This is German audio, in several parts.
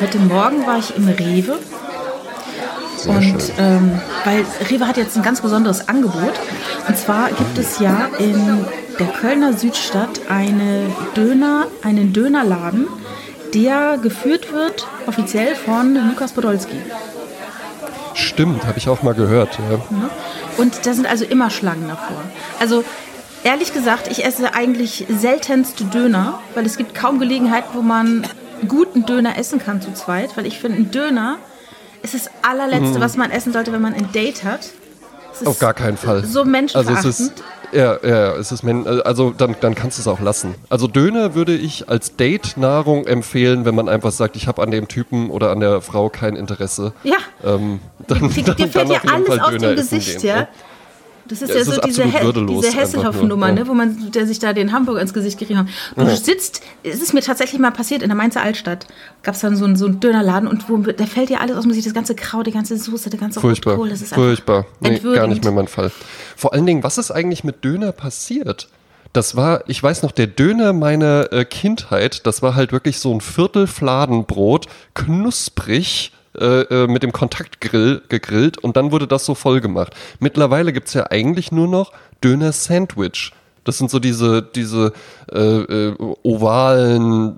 Heute Morgen war ich im Rewe. Sehr und ähm, weil Rewe hat jetzt ein ganz besonderes Angebot. Und zwar gibt es ja in der Kölner Südstadt eine Döner, einen Dönerladen, der geführt wird offiziell von Lukas Podolski. Stimmt, habe ich auch mal gehört. Ja. Und da sind also immer Schlangen davor. Also ehrlich gesagt, ich esse eigentlich seltenst Döner, weil es gibt kaum Gelegenheiten, wo man guten Döner essen kann zu zweit, weil ich finde, ein Döner ist das allerletzte, was man essen sollte, wenn man ein Date hat. Es ist Auf gar keinen Fall. So Also menschenverachtend. es ist, ja, ja, es ist, men- also dann, dann kannst du es auch lassen. Also Döner würde ich als Date-Nahrung empfehlen, wenn man einfach sagt, ich habe an dem Typen oder an der Frau kein Interesse. ja, Ähm, dann, dir, dann, dir fällt dann ja alles aus dem Gesicht, gehen, ja. ne? Das ist Ja, ja, so ist diese, He diese Hesselhoff-Nummer, ne, wo man, der sich da den Hamburger ins Gesicht gerieben hat. Du Ja. sitzt, es ist mir tatsächlich mal passiert, in der Mainzer Altstadt gab es dann so einen, so einen Dönerladen und wo, da fällt dir alles aus dem Gesicht, das ganze Kraut, die ganze Soße, der ganze Furchtbar. Rotkohl, das ist Furchtbar. Nee, gar nicht mehr mein Fall. Vor allen Dingen, was ist eigentlich mit Döner passiert? Das war, ich weiß noch, der Döner meiner äh, Kindheit, das war halt wirklich so ein Viertel Fladenbrot, knusprig, äh, äh, mit dem Kontaktgrill gegrillt und dann wurde das so voll gemacht. Mittlerweile gibt's ja eigentlich nur noch Döner-Sandwich. Das sind so diese, diese äh, äh, ovalen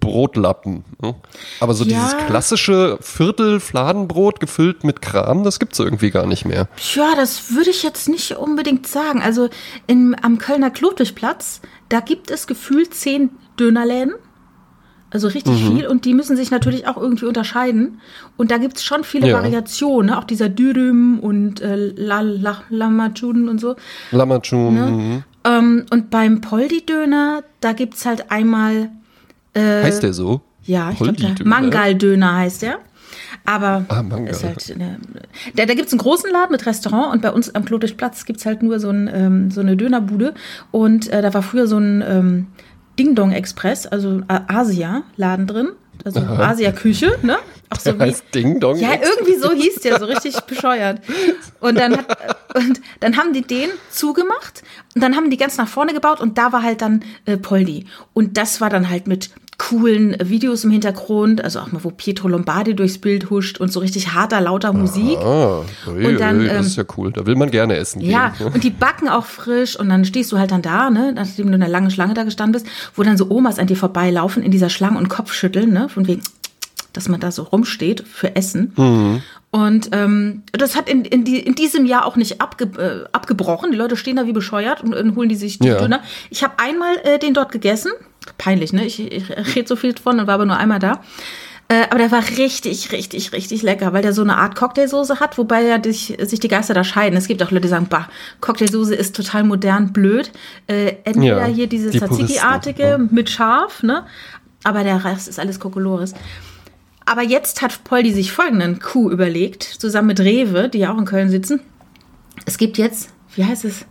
Brotlappen. Ne? Aber so Ja. dieses klassische Viertel-Fladenbrot gefüllt mit Kram, das gibt's irgendwie gar nicht mehr. Ja, das würde ich jetzt nicht unbedingt sagen. Also in, am Kölner Klotwigplatz, da gibt es gefühlt zehn Dönerläden. Also richtig Mhm. viel. Und die müssen sich natürlich auch irgendwie unterscheiden. Und da gibt es schon viele Ja. Variationen. ne? Auch dieser Dürüm und äh, La, La, Lamajun und so. Lamachun. Ne? mhm. Ähm, und beim Poldi-Döner, da gibt es halt einmal, Heißt der so? ja, ich glaube? Mangal-Döner heißt der. Aber Ah, ist halt eine, da, da gibt es einen großen Laden mit Restaurant und bei uns am Klotwigplatz gibt es halt nur so, ein, ähm, so eine Dönerbude. Und äh, da war früher so ein ähm, Ding Dong Express, also äh, Asia-Laden drin. Also Asia-Küche, ne? Auch so Der heißt Ding Dong. ja, Express. irgendwie so hieß der, so richtig bescheuert. Und dann, hat, und dann haben die den zugemacht und dann haben die ganz nach vorne gebaut und da war halt dann äh, Poldi. Und das war dann halt mit coolen Videos im Hintergrund, also auch mal, wo Pietro Lombardi durchs Bild huscht und so richtig harter, lauter Musik. Ah, ui, Und dann, ui, das ähm, ist ja cool. Da will man gerne essen gehen. Ja, und die backen auch frisch und dann stehst du halt dann da, ne, nachdem du in einer langen Schlange da gestanden bist, wo dann so Omas an dir vorbeilaufen in dieser Schlange und Kopf schütteln, ne, von wegen, dass man da so rumsteht für Essen. Und ähm, das hat in, in, die, in diesem Jahr auch nicht abge, äh, abgebrochen. Die Leute stehen da wie bescheuert und, dann holen die sich die Ja. Döner. Ich habe einmal äh, den dort gegessen. Peinlich, ne? Ich, ich rede so viel von und war aber nur einmal da. Äh, aber der war richtig, richtig, richtig lecker, weil der so eine Art Cocktailsoße hat, wobei ja dich, sich die Geister da scheiden. Es gibt auch Leute, die sagen, bah, Cocktailsoße ist total modern, blöd. Äh, entweder Ja, hier diese die Tzatziki-artige ja. mit Schaf, ne? Aber der Rest ist alles Kokolores. Aber jetzt hat Poldi sich folgenden Coup überlegt, zusammen mit Rewe, die ja auch in Köln sitzen. Es gibt jetzt, wie heißt es?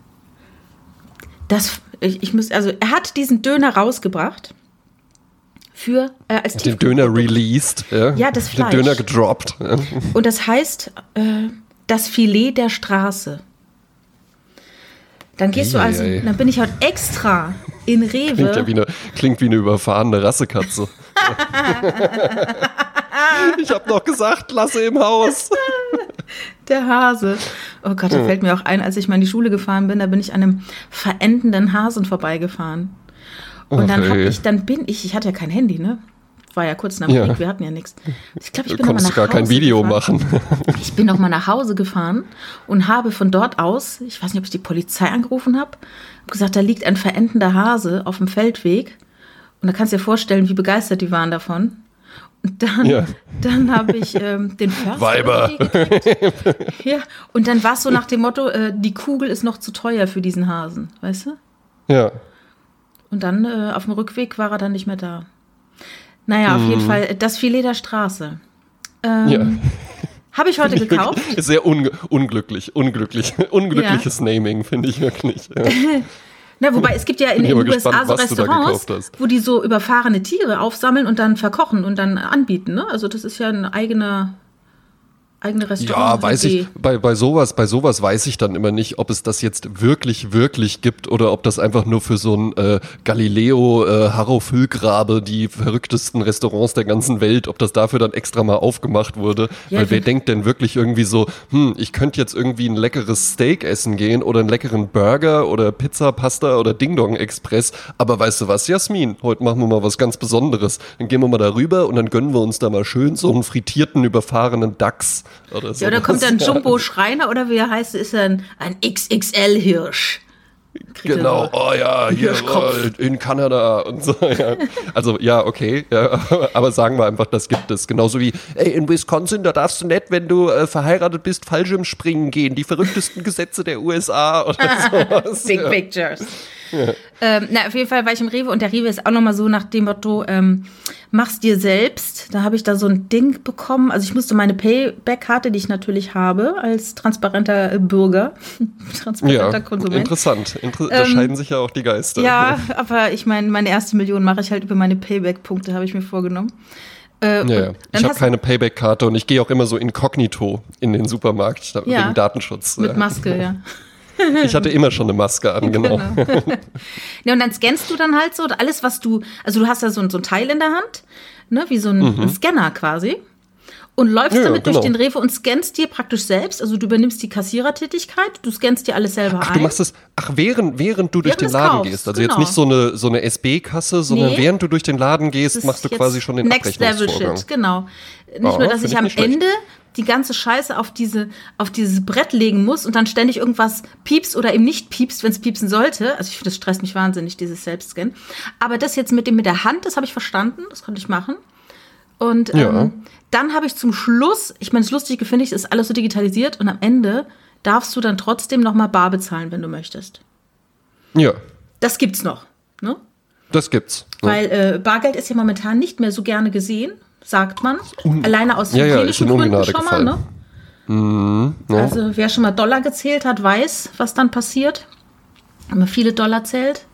Das, ich, ich muss, also er hat diesen Döner rausgebracht für äh, als Den Döner released. Ja, Ja, das Den Fleisch. Döner gedroppt. Ja. Und das heißt äh, das Filet der Straße. Dann gehst du also, dann bin ich heute extra in Klingt, ja Rewe. wie eine, klingt wie eine überfahrene Rassekatze. ich habe noch gesagt, lasse im Haus. Der Hase. Oh Gott, da fällt mir auch ein, als ich mal in die Schule gefahren bin, da bin ich an einem verendenden Hasen vorbeigefahren. Und dann hab Okay. ich, dann bin ich, ich hatte ja kein Handy, ne? War ja kurz nach dem Ja. Krieg, wir hatten ja nichts. Ich glaube, ich bin noch mal konntest nach du gar kein Hause Video gefahren. machen. Ich bin noch mal nach Hause gefahren und habe von dort aus, ich weiß nicht, ob ich die Polizei angerufen habe, hab gesagt, da liegt ein verendender Hase auf dem Feldweg. Und da kannst du dir vorstellen, wie begeistert die waren davon. Und dann, Ja. dann habe ich ähm, den Förster Weiber. Ja, und dann war es so nach dem Motto, äh, die Kugel ist noch zu teuer für diesen Hasen, weißt du? Ja. Und dann äh, auf dem Rückweg war er dann nicht mehr da. Naja, auf jeden Fall äh, das Filet der Straße. Ähm, ja. Habe ich heute gekauft. Ist sehr unge unglücklich, unglücklich, unglückliches Naming, finde ich wirklich. Ja. Na, wobei es gibt ja in den USA so Restaurants, wo die so überfahrene Tiere aufsammeln und dann verkochen und dann anbieten. Ne? Also das ist ja ein eigener eigene Restaurant. Ja, weiß ich, bei, bei sowas, bei sowas weiß ich dann immer nicht, ob es das jetzt wirklich, wirklich gibt oder ob das einfach nur für so ein äh, Galileo äh, Harro Füllgrabe, die verrücktesten Restaurants der ganzen Welt, ob das dafür dann extra mal aufgemacht wurde. Ja, Weil wer denkt denn wirklich irgendwie so, hm, ich könnte jetzt irgendwie ein leckeres Steak essen gehen oder einen leckeren Burger oder Pizza, Pasta oder Ding Dong Express. Aber weißt du was, Jasmin? Heute machen wir mal was ganz Besonderes. Dann gehen wir mal darüber und dann gönnen wir uns da mal schön so einen frittierten, überfahrenen Dachs. Oder so. Ja, oder kommt dann Jumbo Schreiner oder wie er heißt, ist er ein, ein XXL-Hirsch. Genau, oh ja, hier äh, in Kanada und so. Ja. Also ja, okay, ja, aber sagen wir einfach, das gibt es. Genauso wie, ey, in Wisconsin, da darfst du nicht, wenn du äh, verheiratet bist, Fallschirmspringen gehen. Die verrücktesten Gesetze der USA oder sowas. Big Pictures. Ähm, na, auf jeden Fall war ich im Rewe und der Rewe ist auch nochmal so nach dem Motto, ähm, mach's dir selbst. Da habe ich da so ein Ding bekommen. Also ich musste meine Payback-Karte, die ich natürlich habe, als transparenter Bürger, transparenter Ja, Konsument. interessant. Inter da scheiden sich ja auch die Geister. Ja, aber ich meine, meine erste Million mache ich halt über meine Payback-Punkte, habe ich mir vorgenommen. Äh, Ja, ja. Ich habe keine Payback-Karte und ich gehe auch immer so inkognito in den Supermarkt Ja. wegen Datenschutz. Mit Ja. Maske, ja. Ich hatte immer schon eine Maske an, genau. Ja, und dann scannst du dann halt so alles, was du, also du hast da so, ein- so ein Teil in der Hand, ne, wie so ein, ein Scanner quasi. Und läufst Mhm. Ja, damit durch genau. den Rewe und scannst dir praktisch selbst, also du übernimmst die Kassierertätigkeit, du scannst dir alles selber Ach, ein. du machst es, ach, während, während du durch Während den des Laden Kaufs, gehst. Also genau. jetzt nicht so eine, so eine SB-Kasse, sondern Nee. während du durch den Laden gehst, machst du quasi schon den Next Level. Shit, genau. Nicht Ja, nur, dass ich ich am. Ende die ganze Scheiße auf diese auf dieses Brett legen muss und dann ständig irgendwas piepst oder eben nicht piepst, wenn es piepsen sollte. Also ich finde, das stresst mich wahnsinnig, dieses Selbstscan. Aber das jetzt mit dem mit der Hand, das habe ich verstanden, das konnte ich machen. Und Ja. ähm, dann habe ich zum Schluss, ich meine, das Lustige finde ich, ist alles so digitalisiert und am Ende darfst du dann trotzdem noch mal bar bezahlen, wenn du möchtest. Ja, Das gibt's noch, ne? das gibt's. ne? Weil äh, Bargeld ist ja momentan nicht mehr so gerne gesehen, sagt man. Alleine aus Ja, ja, hygienischen in Gründen schon mal. gefallen. Ne? Also wer schon mal Dollar gezählt hat, weiß, was dann passiert. Wenn man viele Dollar zählt,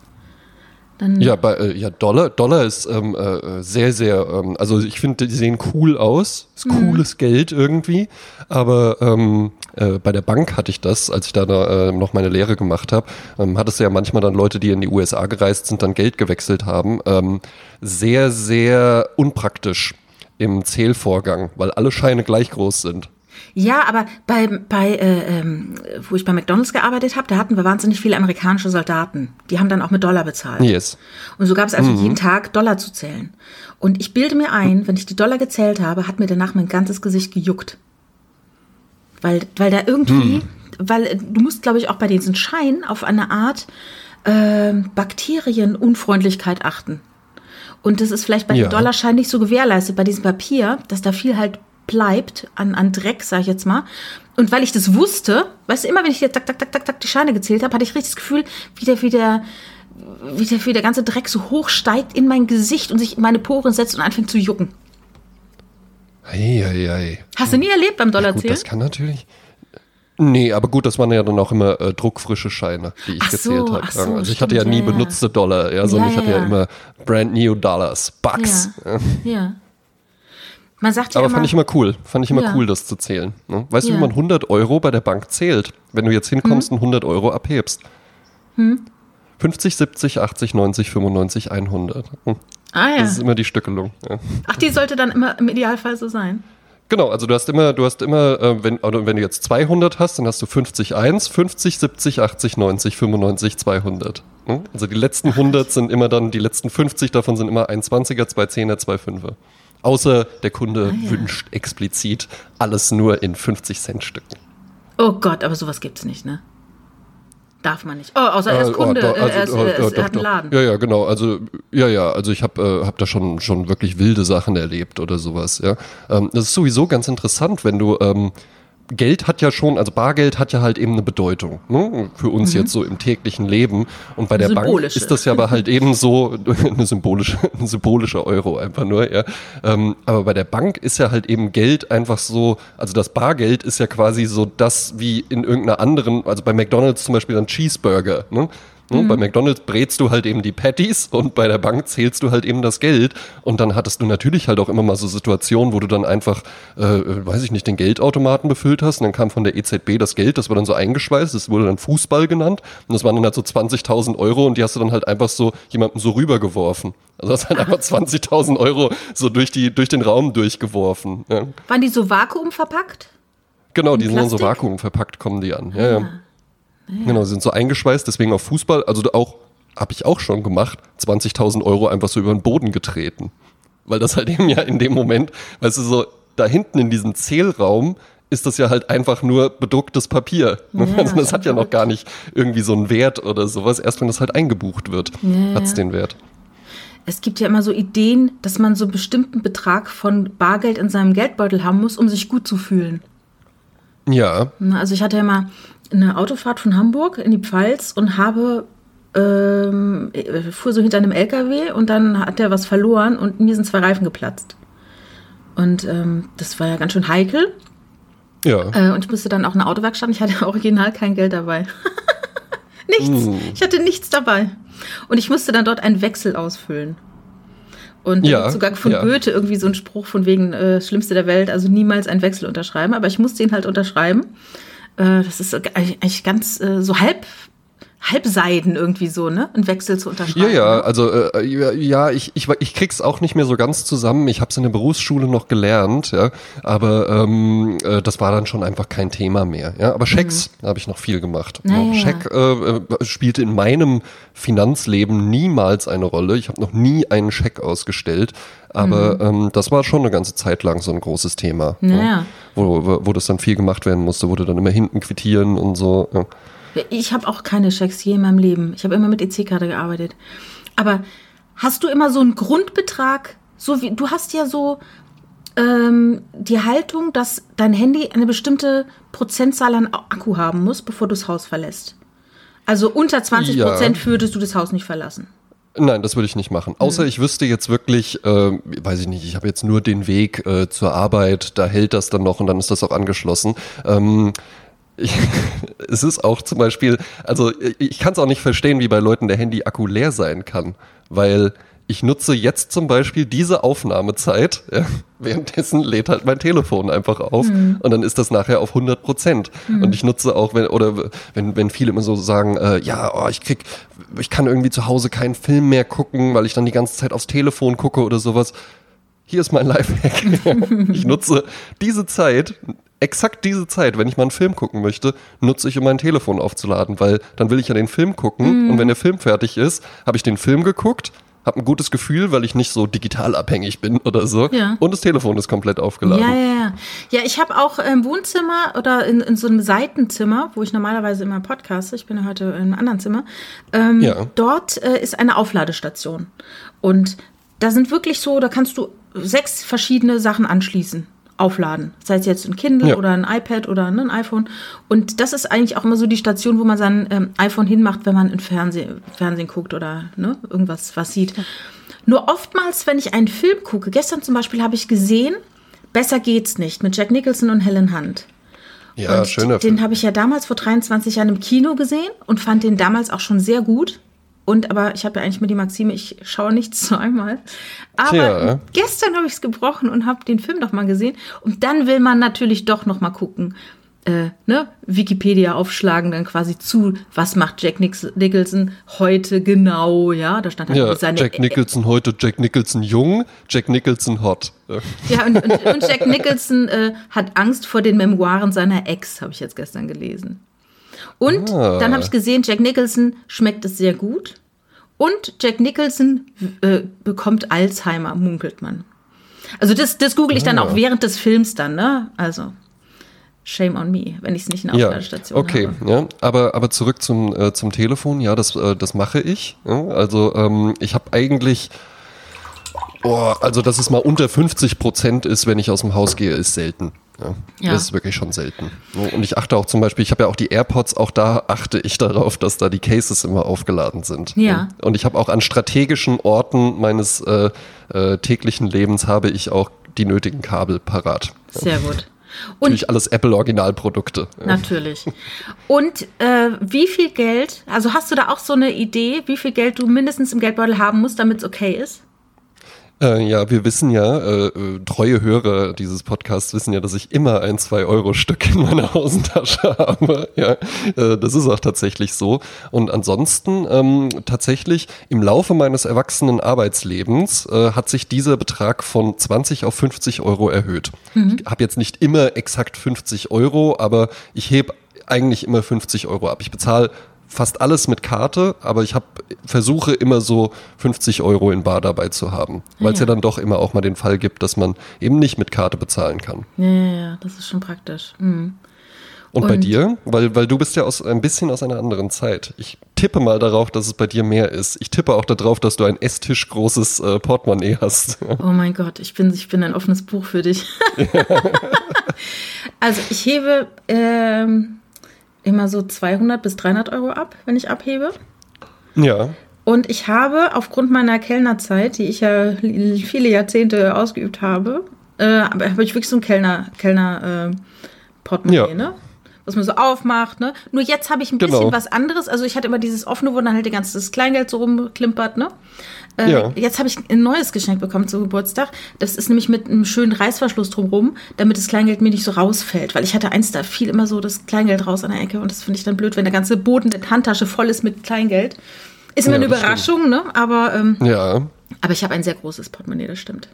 dann Ja, bei, äh, ja Dollar, Dollar ist ähm, äh, sehr, sehr, ähm, also ich finde, die sehen cool aus, ist Mhm. cooles Geld irgendwie, aber ähm, äh, bei der Bank hatte ich das, als ich da, da äh, noch meine Lehre gemacht habe, ähm, hattest du ja manchmal dann Leute, die in die USA gereist sind, dann Geld gewechselt haben, ähm, sehr, sehr unpraktisch im Zählvorgang, weil alle Scheine gleich groß sind. Ja, aber bei, bei äh, ähm, wo ich bei McDonalds gearbeitet habe, da hatten wir wahnsinnig viele amerikanische Soldaten. Die haben dann auch mit Dollar bezahlt. Yes. Und so gab es also jeden Tag Dollar zu zählen. Und ich bilde mir ein, wenn ich die Dollar gezählt habe, hat mir danach mein ganzes Gesicht gejuckt. Weil, weil da irgendwie, weil äh, du musst, glaube ich, auch bei diesen Scheinen auf eine Art äh, Bakterienunfreundlichkeit achten. Und das ist vielleicht bei Ja. den Dollarscheinen nicht so gewährleistet, bei diesem Papier, dass da viel halt bleibt an, an Dreck, sag ich jetzt mal. Und weil ich das wusste, weißt du, immer wenn ich hier tak, tak, tak, tak, tak die Scheine gezählt habe, hatte ich richtig das Gefühl, wie der, wie der, wie der, wie der ganze Dreck so hoch steigt in mein Gesicht und sich in meine Poren setzt und anfängt zu jucken. Ei, ei, ei. Hast du nie erlebt beim Gut, Dollarzählen? das kann natürlich. Nee, aber gut, das waren ja dann auch immer äh, druckfrische Scheine, die ich Ach so, gezählt habe. ach so, also ich hatte ja nie ja, benutzte Dollar, ja, sondern Ja, ich hatte ja, immer brand new Dollars, Bucks. Ja. Man sagt ja Aber immer, fand ich immer cool, fand ich immer cool, das zu zählen. Ne? Weißt du, wie man 100 Euro bei der Bank zählt, wenn du jetzt hinkommst und 100 Euro abhebst? Hm? 50, 70, 80, 90, 95, 100. Hm. ah ja. Das ist immer die Stückelung. Ach, die sollte dann immer im Idealfall so sein. Genau, also du hast immer, du hast immer, äh, wenn, oder wenn du jetzt 200 hast, dann hast du 50 1, 50, 70, 80, 90, 95, 200. Hm? Also die letzten 100 sind immer dann, die letzten 50 davon sind immer 1,20er, 2,10er, 2,5er. Außer der Kunde Ah, ja. wünscht explizit alles nur in 50 Cent Stücken. Oh Gott, aber sowas gibt's nicht, ne? Darf man nicht. Oh, außer er ist Äh, Kunde, oh, äh, doch, er, ist, also, äh, äh, er, ist, doch, hat einen doch. Laden. Ja, ja, genau. Also, ja, ja, also ich habe äh, hab da schon, schon wirklich wilde Sachen erlebt oder sowas, ja. Ähm, das ist sowieso ganz interessant, wenn du, ähm, Geld hat ja schon, also Bargeld hat ja halt eben eine Bedeutung, ne? Für uns jetzt so im täglichen Leben. Und bei der Bank Mhm. Ist das ja aber halt eben so eine symbolische, ein symbolischer Euro einfach nur, ja. Ähm, aber bei der Bank ist ja halt eben Geld einfach so, also das Bargeld ist ja quasi so das wie in irgendeiner anderen, also bei McDonalds zum Beispiel ein Cheeseburger, ne? Mhm. Bei McDonalds brätst du halt eben die Patties und bei der Bank zählst du halt eben das Geld. Und dann hattest du natürlich halt auch immer mal so Situationen, wo du dann einfach, äh, weiß ich nicht, den Geldautomaten befüllt hast und dann kam von der EZB das Geld, das war dann so eingeschweißt, das wurde dann Fußball genannt und das waren dann halt so 20.000 Euro und die hast du dann halt einfach so jemandem so rübergeworfen. Also hast halt einfach 20.000 Euro so durch, die, durch den Raum durchgeworfen. Ja. Waren die so vakuumverpackt? Genau, die In sind dann so vakuumverpackt, kommen die an. Ja, ja. Genau, sie sind so eingeschweißt, deswegen auf Fußball, also auch, habe ich auch schon gemacht, 20.000 Euro einfach so über den Boden getreten. Weil das halt eben ja in dem Moment, weißt du, so da hinten in diesem Zählraum ist das ja halt einfach nur bedrucktes Papier. also das hat ja noch gar nicht irgendwie so einen Wert oder sowas. Erst wenn das halt eingebucht wird, Ja, hat's ja. den Wert. Es gibt ja immer so Ideen, dass man so einen bestimmten Betrag von Bargeld in seinem Geldbeutel haben muss, um sich gut zu fühlen. Ja, Also ich hatte ja mal eine Autofahrt von Hamburg in die Pfalz und habe ähm, äh, fuhr so hinter einem LKW und dann hat er was verloren und mir sind zwei Reifen geplatzt. Und ähm, das war ja ganz schön heikel. ja. Äh, und ich musste dann auch in eine Autowerkstatt. Ich hatte original kein Geld dabei. nichts. Ich hatte nichts dabei. Und ich musste dann dort einen Wechsel ausfüllen. Und Ja, sogar von ja. Goethe irgendwie so einen Spruch von wegen äh, Schlimmste der Welt, also niemals einen Wechsel unterschreiben. Aber ich musste ihn halt unterschreiben. Äh, das ist eigentlich ganz äh, so halb, halbseiden irgendwie so, ne? Einen Wechsel zu unterschreiben. Ja, ja, ne? also äh, ja, ich, ich, ich krieg's auch nicht mehr so ganz zusammen. Ich habe es in der Berufsschule noch gelernt, ja, aber ähm, äh, das war dann schon einfach kein Thema mehr. Ja, aber Schecks habe ich noch viel gemacht. Na Ja, ja. Scheck äh, äh, spielte in meinem Finanzleben niemals eine Rolle. Ich habe noch nie einen Scheck ausgestellt, aber ähm, das war schon eine ganze Zeit lang so ein großes Thema, Ja, ja, ja. wo, wo, wo das dann viel gemacht werden musste, wurde dann immer hinten quittieren und so. Ja. Ich habe auch keine Schecks je in meinem Leben. Ich habe immer mit EC-Karte gearbeitet. Aber hast du immer so einen Grundbetrag? So wie du hast ja so ähm, die Haltung, dass dein Handy eine bestimmte Prozentzahl an Akku haben muss, bevor du das Haus verlässt. Also unter 20 Ja. Prozent würdest du das Haus nicht verlassen. Nein, das würde ich nicht machen. Außer ich wüsste jetzt wirklich, äh, weiß ich nicht, ich habe jetzt nur den Weg äh, zur Arbeit, da hält das dann noch und dann ist das auch angeschlossen. Ähm, ich, es ist auch zum Beispiel, also ich- kann es auch nicht verstehen, wie bei Leuten der Handy-Akku leer sein kann, weil ich nutze jetzt zum Beispiel diese Aufnahmezeit, ja, währenddessen lädt halt mein Telefon einfach auf und dann ist das nachher auf 100 Prozent. Und ich nutze auch, wenn, oder wenn, wenn viele immer so sagen, äh, ja, oh, ich krieg, ich kann irgendwie zu Hause keinen Film mehr gucken, weil ich dann die ganze Zeit aufs Telefon gucke oder sowas. Hier ist mein Lifehack. ich nutze diese Zeit, exakt diese Zeit, wenn ich mal einen Film gucken möchte, nutze ich, um mein Telefon aufzuladen, weil dann will ich ja den Film gucken und wenn der Film fertig ist, habe ich den Film geguckt, habe ein gutes Gefühl, weil ich nicht so digital abhängig bin oder so Ja. und das Telefon ist komplett aufgeladen. Ja, ja, ja. Ja, ich habe auch im Wohnzimmer oder in, in so einem Seitenzimmer, wo ich normalerweise immer podcaste, ich bin ja heute in einem anderen Zimmer, ähm, Ja. dort äh, ist eine Aufladestation. Und da sind wirklich so, da kannst du sechs verschiedene Sachen anschließen. Aufladen. Sei es jetzt ein Kindle Ja. oder ein iPad oder ne, ein iPhone. Und das ist eigentlich auch immer so die Station, wo man sein ähm, iPhone hinmacht, wenn man im Fernsehen, Fernsehen guckt oder ne, irgendwas was sieht. Nur oftmals, wenn ich einen Film gucke, gestern zum Beispiel habe ich gesehen, Besser geht's nicht mit Jack Nicholson und Helen Hunt. Ja, und schöner Den habe ich ja damals vor 23 Jahren im Kino gesehen und fand den damals auch schon sehr gut. Und aber ich habe ja eigentlich mit die Maxime, ich schaue nichts zu einmal. Aber Tja. gestern habe ich es gebrochen und habe den Film noch mal gesehen. Und dann will man natürlich doch noch mal gucken, äh, ne? Wikipedia aufschlagen, dann quasi zu, was macht Jack Nicholson heute genau, ja? Da stand halt Ja, seine Jack Nicholson heute, Jack Nicholson jung, Jack Nicholson hot. Ja. Ja, und, und, und Jack Nicholson äh, hat Angst vor den Memoiren seiner Ex, habe ich jetzt gestern gelesen. Und Ah. dann habe ich gesehen, Jack Nicholson schmeckt es sehr gut. Und Jack Nicholson äh, bekommt Alzheimer, munkelt man. Also das, das google ich dann Ah. auch während des Films dann, ne? Also shame on me, wenn ich es nicht in der Ja, Aufladestation okay, habe. ja, aber aber zurück zum äh, zum Telefon. Ja, das äh, das mache ich. Ja, also ähm, ich habe eigentlich, oh, also dass es mal unter 50 Prozent ist, wenn ich aus dem Haus gehe, ist selten. Ja, Ja. Das ist wirklich schon selten. Und ich achte auch zum Beispiel, ich habe ja auch die AirPods, auch da achte ich darauf, dass da die Cases immer aufgeladen sind. Ja. Und ich habe auch an strategischen Orten meines äh, äh, täglichen Lebens habe ich auch die nötigen Kabel parat. Sehr gut. Und Natürlich alles Apple-Originalprodukte. Natürlich. Und äh, wie viel Geld, also hast du da auch so eine Idee, wie viel Geld du mindestens im Geldbeutel haben musst, damit es okay ist? Äh, ja, wir wissen ja, äh, äh, treue Hörer dieses Podcasts wissen ja, dass ich immer ein 2-Euro-Stück in meiner Hosentasche habe. Ja, äh, das ist auch tatsächlich so. Und ansonsten ähm, tatsächlich im Laufe meines erwachsenen Arbeitslebens äh, hat sich dieser Betrag von 20 auf 50 Euro erhöht. Ich habe jetzt nicht immer exakt 50 Euro, aber ich heb eigentlich immer 50 Euro ab. Ich bezahle fast alles mit Karte, aber ich hab, versuche immer so 50 Euro in Bar dabei zu haben, weil es ja. ja. dann doch immer auch mal den Fall gibt, dass man eben nicht mit Karte bezahlen kann. Ja, ja, ja, das ist schon praktisch. Mhm. Und, bei Und- dir? Weil, weil du bist ja aus, ein bisschen aus einer anderen Zeit. Ich tippe mal darauf, dass es bei dir mehr ist. Ich tippe auch darauf, dass du ein Esstisch großes äh, Portemonnaie hast. Oh mein Gott, ich bin, ich bin ein offenes Buch für dich. also ich hebe ähm, immer so 200 bis 300 Euro ab, wenn ich abhebe. ja. Und ich habe aufgrund meiner Kellnerzeit, die ich ja viele Jahrzehnte ausgeübt habe, äh, habe ich wirklich so ein Kellner, Kellner äh, Portemonnaie, Ja. ne? Was man so aufmacht, ne? Nur jetzt habe ich ein Genau. bisschen was anderes. Also ich hatte immer dieses offene, wo dann halt die ganze das Kleingeld so rumklimpert, ne? Äh, Ja. Jetzt habe ich ein neues Geschenk bekommen zum Geburtstag. Das ist nämlich mit einem schönen Reißverschluss drumrum, damit das Kleingeld mir nicht so rausfällt. Weil ich hatte eins, da fiel immer so das Kleingeld raus an der Ecke und das finde ich dann blöd, wenn der ganze Boden der Handtasche voll ist mit Kleingeld. Ist immer Ja, eine Überraschung, ne? Aber, ähm, Ja. aber ich habe ein sehr großes Portemonnaie, das stimmt.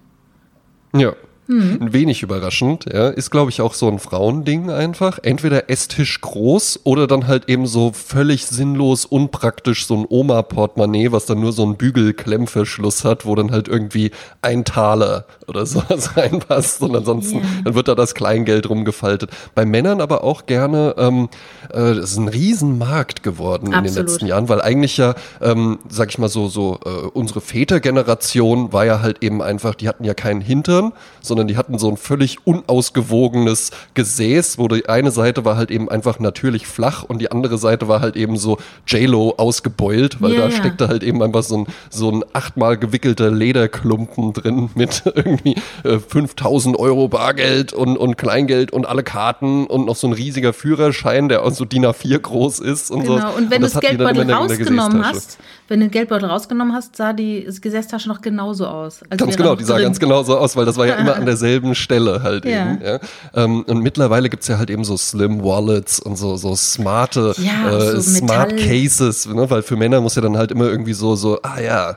Ja. Mhm. Ein wenig überraschend, ja. Ist, glaube ich, auch so ein Frauending einfach. Entweder Esstisch groß oder dann halt eben so völlig sinnlos, unpraktisch so ein Oma-Portemonnaie, was dann nur so einen Bügelklemmverschluss hat, wo dann halt irgendwie ein Taler oder sowas reinpasst und ansonsten, Ja. dann wird da das Kleingeld rumgefaltet. Bei Männern aber auch gerne, ähm, äh, das ist ein Riesenmarkt geworden in den Absolut. letzten Jahren, weil eigentlich ja, ähm, sag ich mal so, so äh, unsere Vätergeneration war ja halt eben einfach, die hatten ja keinen Hintern, sondern die hatten so ein völlig unausgewogenes Gesäß, wo die eine Seite war halt eben einfach natürlich flach und die andere Seite war halt eben so J-Lo ausgebeult, weil Ja, da steckte halt eben einfach so ein, so ein achtmal gewickelter Lederklumpen drin mit irgendwie äh, 5000 Euro Bargeld und, und Kleingeld und alle Karten und noch so ein riesiger Führerschein, der auch so DIN A4 groß ist und so. Genau. Und wenn du das Geldbeutel rausgenommen hast, wenn du den Geldbeutel rausgenommen hast, sah die Gesäßtasche noch genauso aus. als Ganz genau, die sah drin. ganz genau so aus, weil das war ja immer an derselben Stelle halt Ja. eben. Ja. Ähm, und mittlerweile gibt's ja halt eben so Slim Wallets und so, so smarte Ja, äh, so Smart Metall- Cases, ne? weil für Männer muss ja dann halt immer irgendwie so, so, ah ja,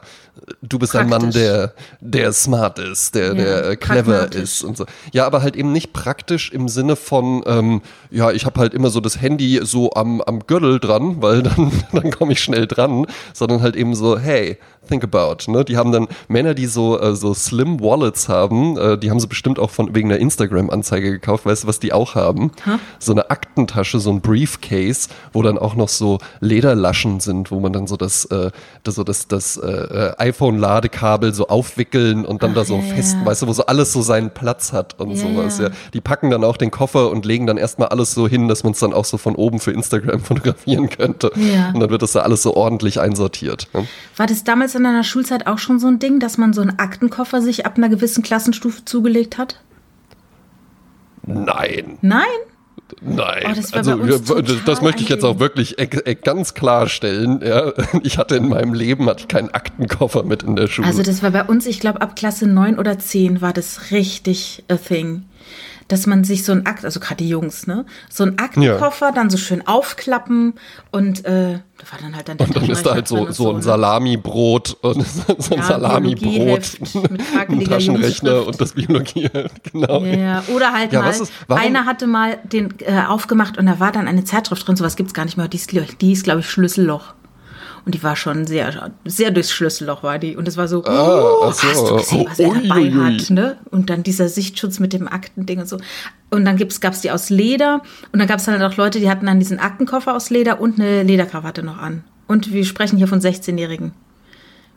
du bist ein Mann, Praktisch. der, der smart ist, der, Ja, der äh, clever ist und so. Ja, aber halt eben nicht praktisch im Sinne von, ähm, ja, ich habe halt immer so das Handy so am, am Gürtel dran, weil dann, dann komme ich schnell dran, sondern halt eben so, hey, think about. Ne? Die haben dann Männer, die so, äh, so Slim Wallets haben, äh, die haben sie bestimmt auch von wegen einer Instagram-Anzeige gekauft. Weißt du, was die auch haben? So eine Aktentasche, so ein Briefcase, wo dann auch noch so Lederlaschen sind, wo man dann so das, äh, das, so das, das äh, iPhone-Ladekabel so aufwickeln und dann da so ja, fest, ja. weißt du, wo so alles so seinen Platz hat und Ja, sowas. ja. Die packen dann auch den Koffer und legen dann erstmal alles so hin, dass man es dann auch so von oben für Instagram fotografieren könnte. Und dann wird das da alles so ordentlich einsortiert. Ne? War das damals in deiner Schulzeit auch schon so ein Ding, dass man so einen Aktenkoffer sich ab einer gewissen Klassenstufe zugelegt hat? Nein. Nein? Nein, Oh, das also das, das möchte ich jetzt auch wirklich e e ganz klarstellen. Ja. Ich hatte in meinem Leben hatte ich keinen Aktenkoffer mit in der Schule. Also das war bei uns, ich glaube, ab Klasse 9 oder 10 war das richtig a thing. Dass man sich so ein Akt, also gerade die Jungs, ne? So ein Aktenkoffer dann so schön aufklappen und äh, da war dann halt dann der und dann ist da halt so, so ein ne? Salamibrot und so ein Ja, Salamibrot, ein Taschenrechner und das Biologie, genau. Ja, ja. Oder halt Ja, mal, ist- einer hatte mal den äh, aufgemacht und da war dann eine Zeitschrift drin, sowas gibt's gar nicht mehr. Die, ist, die hieß, glaube ich, Schlüsselloch. Und die war schon sehr, sehr durchs Schlüsselloch war die. Und es war so, Ah, oh, so. hast du gesehen, was er dabei hat, ne? Und dann dieser Sichtschutz mit dem Aktending und so. Und dann gibt's, gab's die aus Leder. Und dann gab's dann halt auch Leute, die hatten dann diesen Aktenkoffer aus Leder und eine Lederkrawatte noch an. Und wir sprechen hier von 16-Jährigen.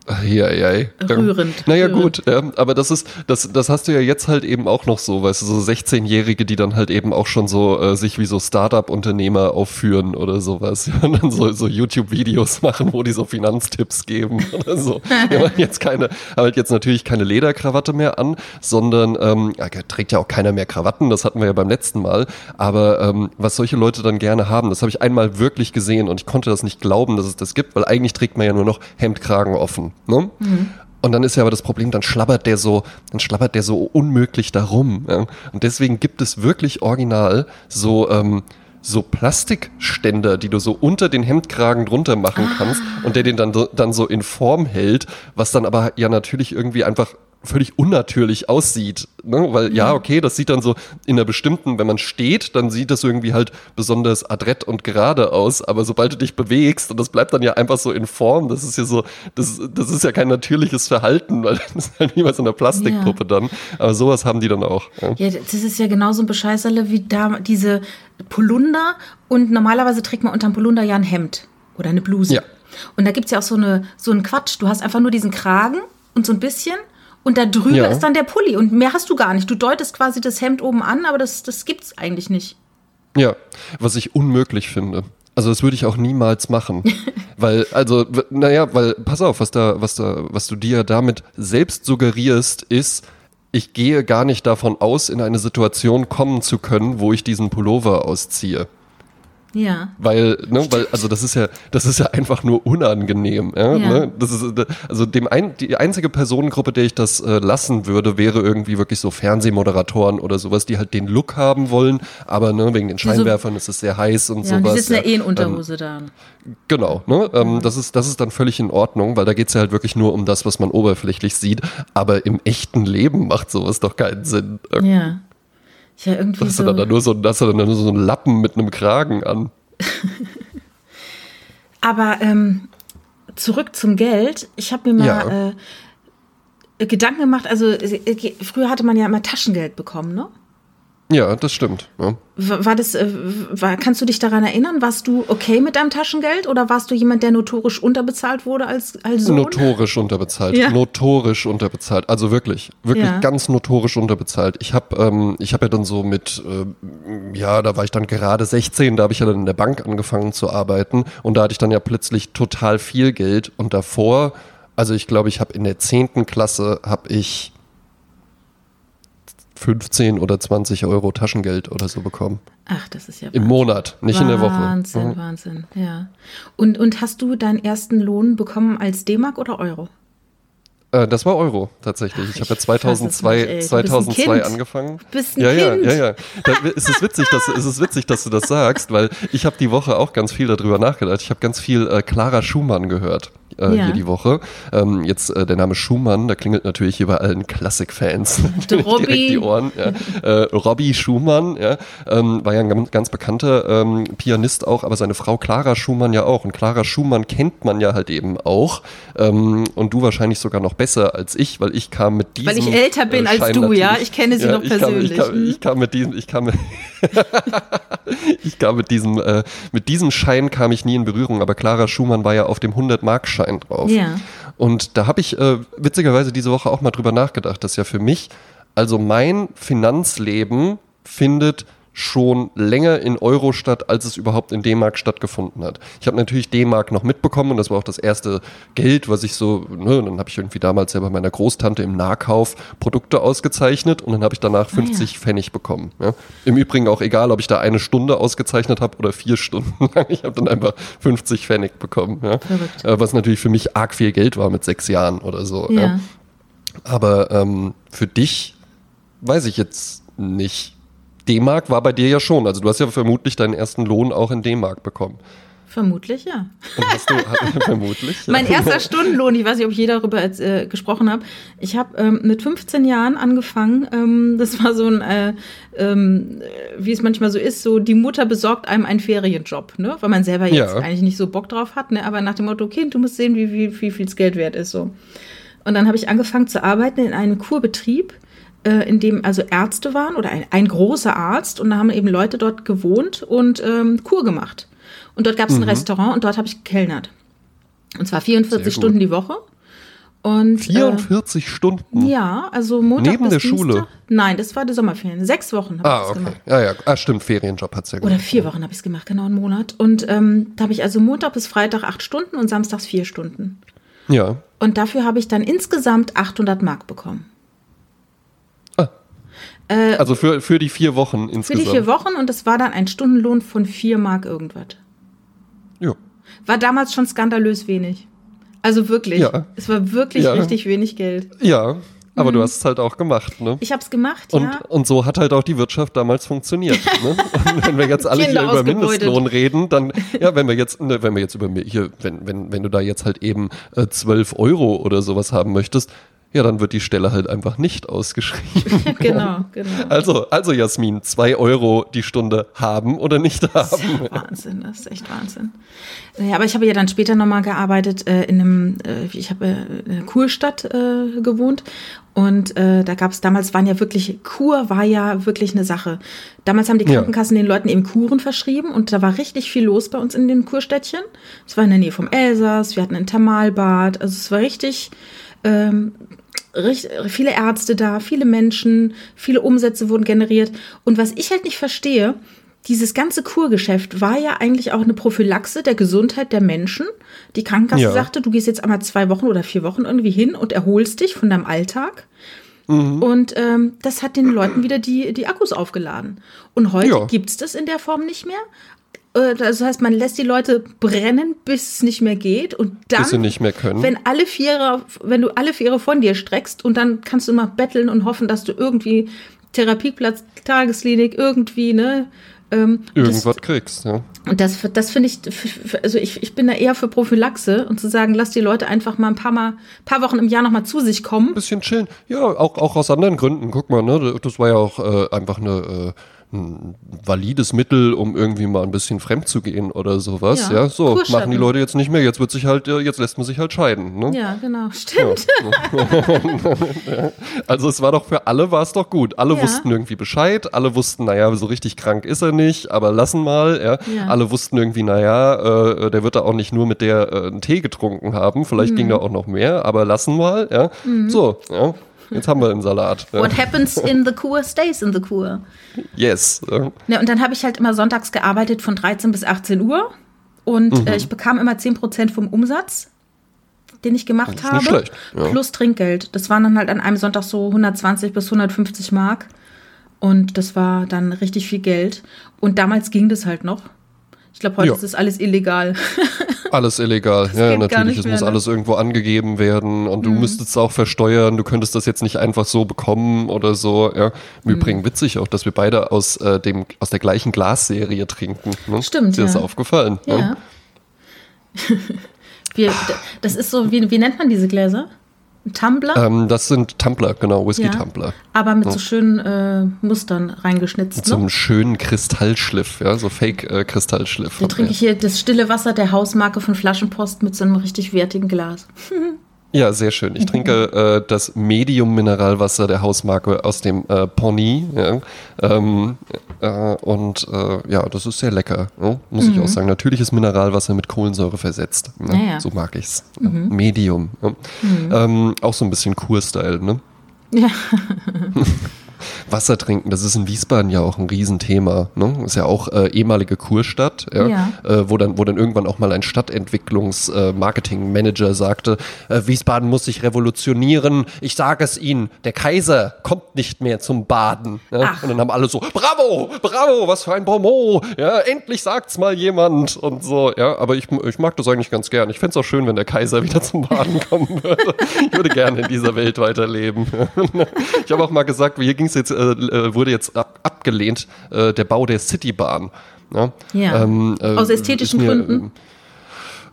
Eieiei. Rührend. Naja, rührend. gut, ja, aber das ist, das, das hast du ja jetzt halt eben auch noch so, weißt du, so 16-Jährige, die dann halt eben auch schon so äh, sich wie so Startup-Unternehmer aufführen oder sowas. Ja, und dann so, so YouTube-Videos machen, wo die so Finanztipps geben oder so. Die haben halt jetzt keine, haben halt jetzt natürlich keine Lederkrawatte mehr an, sondern ähm, ja, trägt ja auch keiner mehr Krawatten, das hatten wir ja beim letzten Mal. Aber ähm, was solche Leute dann gerne haben, das habe ich einmal wirklich gesehen und ich konnte das nicht glauben, dass es das gibt, weil eigentlich trägt man ja nur noch Hemdkragen offen. Ne? Und dann ist ja aber das Problem, dann schlabbert der so, dann schlabbert der so unmöglich darum. Ja? Und deswegen gibt es wirklich original so, ähm, so Plastikständer, die du so unter den Hemdkragen drunter machen kannst und der den dann, dann so in Form hält, was dann aber ja natürlich irgendwie einfach völlig unnatürlich aussieht. Ne? Weil ja, okay, das sieht dann so in einer bestimmten, wenn man steht, dann sieht das irgendwie halt besonders adrett und gerade aus, aber sobald du dich bewegst und das bleibt dann ja einfach so in Form, das ist ja so, das, das ist ja kein natürliches Verhalten, weil das ist halt bei so einer Plastikpuppe dann. Aber sowas haben die dann auch. Ja. Ja, das ist ja genauso ein Bescheißerle wie da diese Polunder und normalerweise trägt man unterm Polunder ja ein Hemd oder eine Bluse. Ja. Und da gibt's ja auch so, eine, so einen Quatsch. Du hast einfach nur diesen Kragen und so ein bisschen und da drüber Ja. ist dann der Pulli und mehr hast du gar nicht. Du deutest quasi das Hemd oben an, aber das, das gibt's eigentlich nicht. Ja, was ich unmöglich finde. Also das würde ich auch niemals machen. weil, also, naja, weil, pass auf, was da, was da, was du dir damit selbst suggerierst, ist, ich gehe gar nicht davon aus, in eine Situation kommen zu können, wo ich diesen Pullover ausziehe. Ja. Weil, ne, weil, also das ist ja, das ist ja einfach nur unangenehm. Ja, Ja. Ne? Das ist, äh, also dem ein, die einzige Personengruppe, der ich das äh, lassen würde, wäre irgendwie wirklich so Fernsehmoderatoren oder sowas, die halt den Look haben wollen, aber ne, wegen den so- Scheinwerfern ist es sehr heiß und Ja, die sowas. sitzen ja eh in Ähm, Unterhose da. Genau, ne? Ähm, das, ist, das ist dann völlig in Ordnung, weil da geht's ja halt wirklich nur um das, was man oberflächlich sieht. Aber im echten Leben macht sowas doch keinen Sinn. Ja. Ja, irgendwie Hast du so. dann da nur so, hast du dann nur so einen Lappen mit einem Kragen an? Aber ähm, zurück zum Geld. Ich habe mir mal Ja. äh, Gedanken gemacht. Also äh, früher hatte man ja immer Taschengeld bekommen, ne? Ja, das stimmt. Ja. War das, äh, war, kannst du dich daran erinnern? Warst du okay mit deinem Taschengeld oder warst du jemand, der notorisch unterbezahlt wurde als, als Sohn? Notorisch unterbezahlt. Ja. Notorisch unterbezahlt. Also wirklich, wirklich Ja. ganz notorisch unterbezahlt. Ich habe ähm, ich hab ja dann so mit, äh, ja, da war ich dann gerade 16, da habe ich ja dann in der Bank angefangen zu arbeiten und da hatte ich dann ja plötzlich total viel Geld und davor, also ich glaube, ich habe in der 10. Klasse, habe ich 15 oder 20 Euro Taschengeld oder so bekommen. Ach, das ist ja Im Monat, nicht in der Woche. Wahnsinn, Mhm. Wahnsinn, ja. Und, und hast du deinen ersten Lohn bekommen als D-Mark oder Euro? Äh, das war Euro tatsächlich. ich ich habe ja fass es 2002, nicht, ey. Du bist ein 2002 Kind. angefangen. Bist ein ja, Kind. ja, ja, ja. Da, es ist witzig, dass es ist witzig, dass du das sagst, weil ich habe die Woche auch ganz viel darüber nachgedacht. Ich habe ganz viel äh, Clara Schumann gehört. Äh, Ja. hier die Woche. Ähm, jetzt äh, der Name Schumann, da klingelt natürlich hier bei allen Robby. direkt die Ohren. Ja. Äh, Robbie Schumann, ja, ähm, war ja ein ganz, ganz bekannter ähm, Pianist auch, aber seine Frau Clara Schumann ja auch. Und Clara Schumann kennt man ja halt eben auch. Ähm, und du wahrscheinlich sogar noch besser als ich, weil ich kam mit diesem. Weil ich älter bin äh, als du, ja? Ich kenne sie noch ich kam, ich, persönlich. kam, ich kam mit diesem, ich kam mit, ich kam mit diesem, äh, mit diesem Schein kam ich nie in Berührung, aber Clara Schumann war ja auf dem 100-Mark-Schein drauf. Ja. Und da habe ich äh, witzigerweise diese Woche auch mal drüber nachgedacht, dass ja für mich, also mein Finanzleben findet schon länger in Euro statt, als es überhaupt in D-Mark stattgefunden hat. Ich habe natürlich D-Mark noch mitbekommen und das war auch das erste Geld, was ich so, ne, dann habe ich irgendwie damals ja bei meiner Großtante im Nahkauf Produkte ausgezeichnet und dann habe ich danach 50 Pfennig bekommen. Ja. Im Übrigen auch egal, ob ich da eine Stunde ausgezeichnet habe oder vier Stunden lang, ich habe dann einfach 50 Pfennig bekommen. Ja. Äh, was natürlich für mich arg viel Geld war mit sechs Jahren oder so. Ja. Ja. Aber ähm, für dich weiß ich jetzt nicht. D-Mark war bei dir ja schon. Also du hast ja vermutlich deinen ersten Lohn auch in D-Mark bekommen. Vermutlich, ja. Und hast du vermutlich. Mein erster Stundenlohn, ich weiß nicht, ob ich je darüber äh, gesprochen habe. Ich habe ähm, mit 15 Jahren angefangen. Ähm, das war so ein, äh, ähm, wie es manchmal so ist, so die Mutter besorgt einem einen Ferienjob, ne? Weil man selber jetzt Ja. eigentlich nicht so Bock drauf hat, ne? Aber nach dem Motto, Kind, du musst sehen, wie, wie, wie viel Geld wert ist. so. Und dann habe ich angefangen zu arbeiten in einem Kurbetrieb, äh, in dem also Ärzte waren oder ein, ein großer Arzt und da haben eben Leute dort gewohnt und ähm, Kur gemacht. Und dort gab es ein Restaurant und dort habe ich gekellnert. Und zwar 44 Sehr gut. Stunden die Woche. Und, 44 Stunden? Äh, ja, also Montag Neben bis der Dienstag. Schule? Nein, das war die Sommerferien. Sechs Wochen habe ich Ah, das okay. gemacht. Ja, ja. Ah, stimmt, Ferienjob hat's ja Oder gemacht. vier Wochen habe ich es gemacht, genau einen Monat. Und ähm, da habe ich also Montag bis Freitag acht Stunden und samstags vier Stunden. Ja. Und dafür habe ich dann insgesamt 800 Mark bekommen. Also für, für die vier Wochen Für insgesamt. die vier Wochen und das war dann ein Stundenlohn von vier Mark irgendwas. Ja. War damals schon skandalös wenig. Also wirklich. Ja. Es war wirklich Ja. richtig wenig Geld. Ja, aber du hast es halt auch gemacht, ne? Ich habe es gemacht, Und, Mhm. ja. und so hat halt auch die Wirtschaft damals funktioniert. Ne? Und wenn wir jetzt alle Kinder hier über. Mindestlohn reden, dann, ja, wenn wir jetzt, ne, wenn wir jetzt über hier, wenn, wenn, wenn du da jetzt halt eben äh, 12 Euro oder sowas haben möchtest, ja, dann wird die Stelle halt einfach nicht ausgeschrieben. genau, genau. Also, also Jasmin, 2 Euro die Stunde haben oder nicht haben. Wahnsinn, das ist echt Wahnsinn. Ja, aber ich habe ja dann später nochmal gearbeitet äh, in einem, äh, ich habe äh, in einer Kurstadt äh, gewohnt und äh, da gab es damals waren ja wirklich, Kur war ja wirklich eine Sache. Damals haben die Ja. Krankenkassen den Leuten eben Kuren verschrieben und da war richtig viel los bei uns in den Kurstädtchen. Es war in der Nähe vom Elsass, wir hatten ein Thermalbad, also es war richtig, ähm, richt- viele Ärzte da, viele Menschen, viele Umsätze wurden generiert. Und was ich halt nicht verstehe, dieses ganze Kurgeschäft war ja eigentlich auch eine Prophylaxe der Gesundheit der Menschen. Die Krankenkasse Ja. sagte, du gehst jetzt einmal zwei Wochen oder vier Wochen irgendwie hin und erholst dich von deinem Alltag. Mhm. Und ähm, das hat den Leuten wieder die, die Akkus aufgeladen. Und heute Ja. gibt's das in der Form nicht mehr. Äh, Das heißt, man lässt die Leute brennen, bis es nicht mehr geht. Und dann, Bis sie nicht mehr können. wenn alle Viere, wenn du alle Viere von dir streckst und dann kannst du immer betteln und hoffen, dass du irgendwie Therapieplatz, Tagesklinik, irgendwie, ne? Ähm, Irgendwas kriegst, ja. Das, und das, das finde ich, also ich, ich bin da eher für Prophylaxe und zu sagen, lass die Leute einfach mal ein paar Mal, paar Wochen im Jahr nochmal zu sich kommen. bisschen chillen. Ja, auch, auch aus anderen Gründen. Guck mal, ne, das war ja auch äh, einfach eine, äh, ein valides Mittel, um irgendwie mal ein bisschen fremd zu gehen oder sowas. Ja, Ja, so machen die Leute jetzt nicht mehr. Jetzt wird sich halt, äh, jetzt lässt man sich halt scheiden. Ne? Ja, genau, stimmt. Also es war doch für alle war es doch gut. Alle Ja. wussten irgendwie Bescheid. Alle wussten, naja, so richtig krank ist er nicht, aber lassen mal. Ja. Ja. Alle wussten irgendwie, naja, äh, der wird da auch nicht nur mit der äh, einen Tee getrunken haben. Vielleicht Mhm. ging da auch noch mehr, aber lassen mal. Ja. So, ja. Jetzt haben wir den Salat. What happens in the Kur stays in the Kur. Yes. Ja. Ja, und dann habe ich halt immer sonntags gearbeitet von 13 bis 18 Uhr. Und Mhm. äh, ich bekam immer 10% vom Umsatz, den ich gemacht ist habe. nicht schlecht, ja. Plus Trinkgeld. Das waren dann halt an einem Sonntag so 120 bis 150 Mark. Und das war dann richtig viel Geld. Und damals ging das halt noch. Ich glaube, heute Ja. ist das alles illegal. Alles illegal. Ja, geht gar natürlich. Es muss ne? alles irgendwo angegeben werden und du Mhm. müsstest es auch versteuern. Du könntest das jetzt nicht einfach so bekommen oder so. Ja. Im Mhm. Übrigen witzig auch, dass wir beide aus, äh, dem, aus der gleichen Glasserie trinken. Ne? Stimmt, Dir ist ja. aufgefallen. ja. Ne? Wir, das ist so, wie, wie nennt man diese Gläser? Ein Tumbler? Ähm, das sind Tumbler, genau, Ja. Whisky-Tumbler. aber mit so schönen äh, Mustern reingeschnitzt. So Ne? einem schönen Kristallschliff, ja, so Fake-Kristallschliff. Da trinke ich hier das stille Wasser der Hausmarke von Flaschenpost mit so einem richtig wertigen Glas. Ja, sehr schön. Ich trinke äh, das Medium-Mineralwasser der Hausmarke aus dem äh, Pony. Ja. Ähm, äh, und äh, ja, das ist sehr lecker, ja, muss ich auch sagen. Natürliches Mineralwasser mit Kohlensäure versetzt. Ne? Ja, ja. So mag ich's. Ja. Medium. Ja. Ähm, auch so ein bisschen Kurstyle, ne? Ja. Wasser trinken, das ist in Wiesbaden ja auch ein Riesenthema. Ne? Ist ja auch äh, ehemalige Kurstadt, ja? Ja. Äh, wo, dann, wo dann irgendwann auch mal ein Stadtentwicklungs-Marketing-Manager sagte, äh, Wiesbaden muss sich revolutionieren. Ich sage es Ihnen, der Kaiser kommt nicht mehr zum Baden. Ach. Und dann haben alle so, bravo, bravo, was für ein Bonmot. Ja, endlich sagt's mal jemand und so. Ja, aber ich, ich mag das eigentlich ganz gern. Ich fände es auch schön, wenn der Kaiser wieder zum Baden kommen würde. Ich würde gerne in dieser Welt weiterleben. Ich habe auch mal gesagt, hier ging's jetzt, äh, äh, wurde jetzt ab, abgelehnt, äh, der Bau der Citybahn. Ja, ähm, äh, Aus ästhetischen ist mir, Gründen?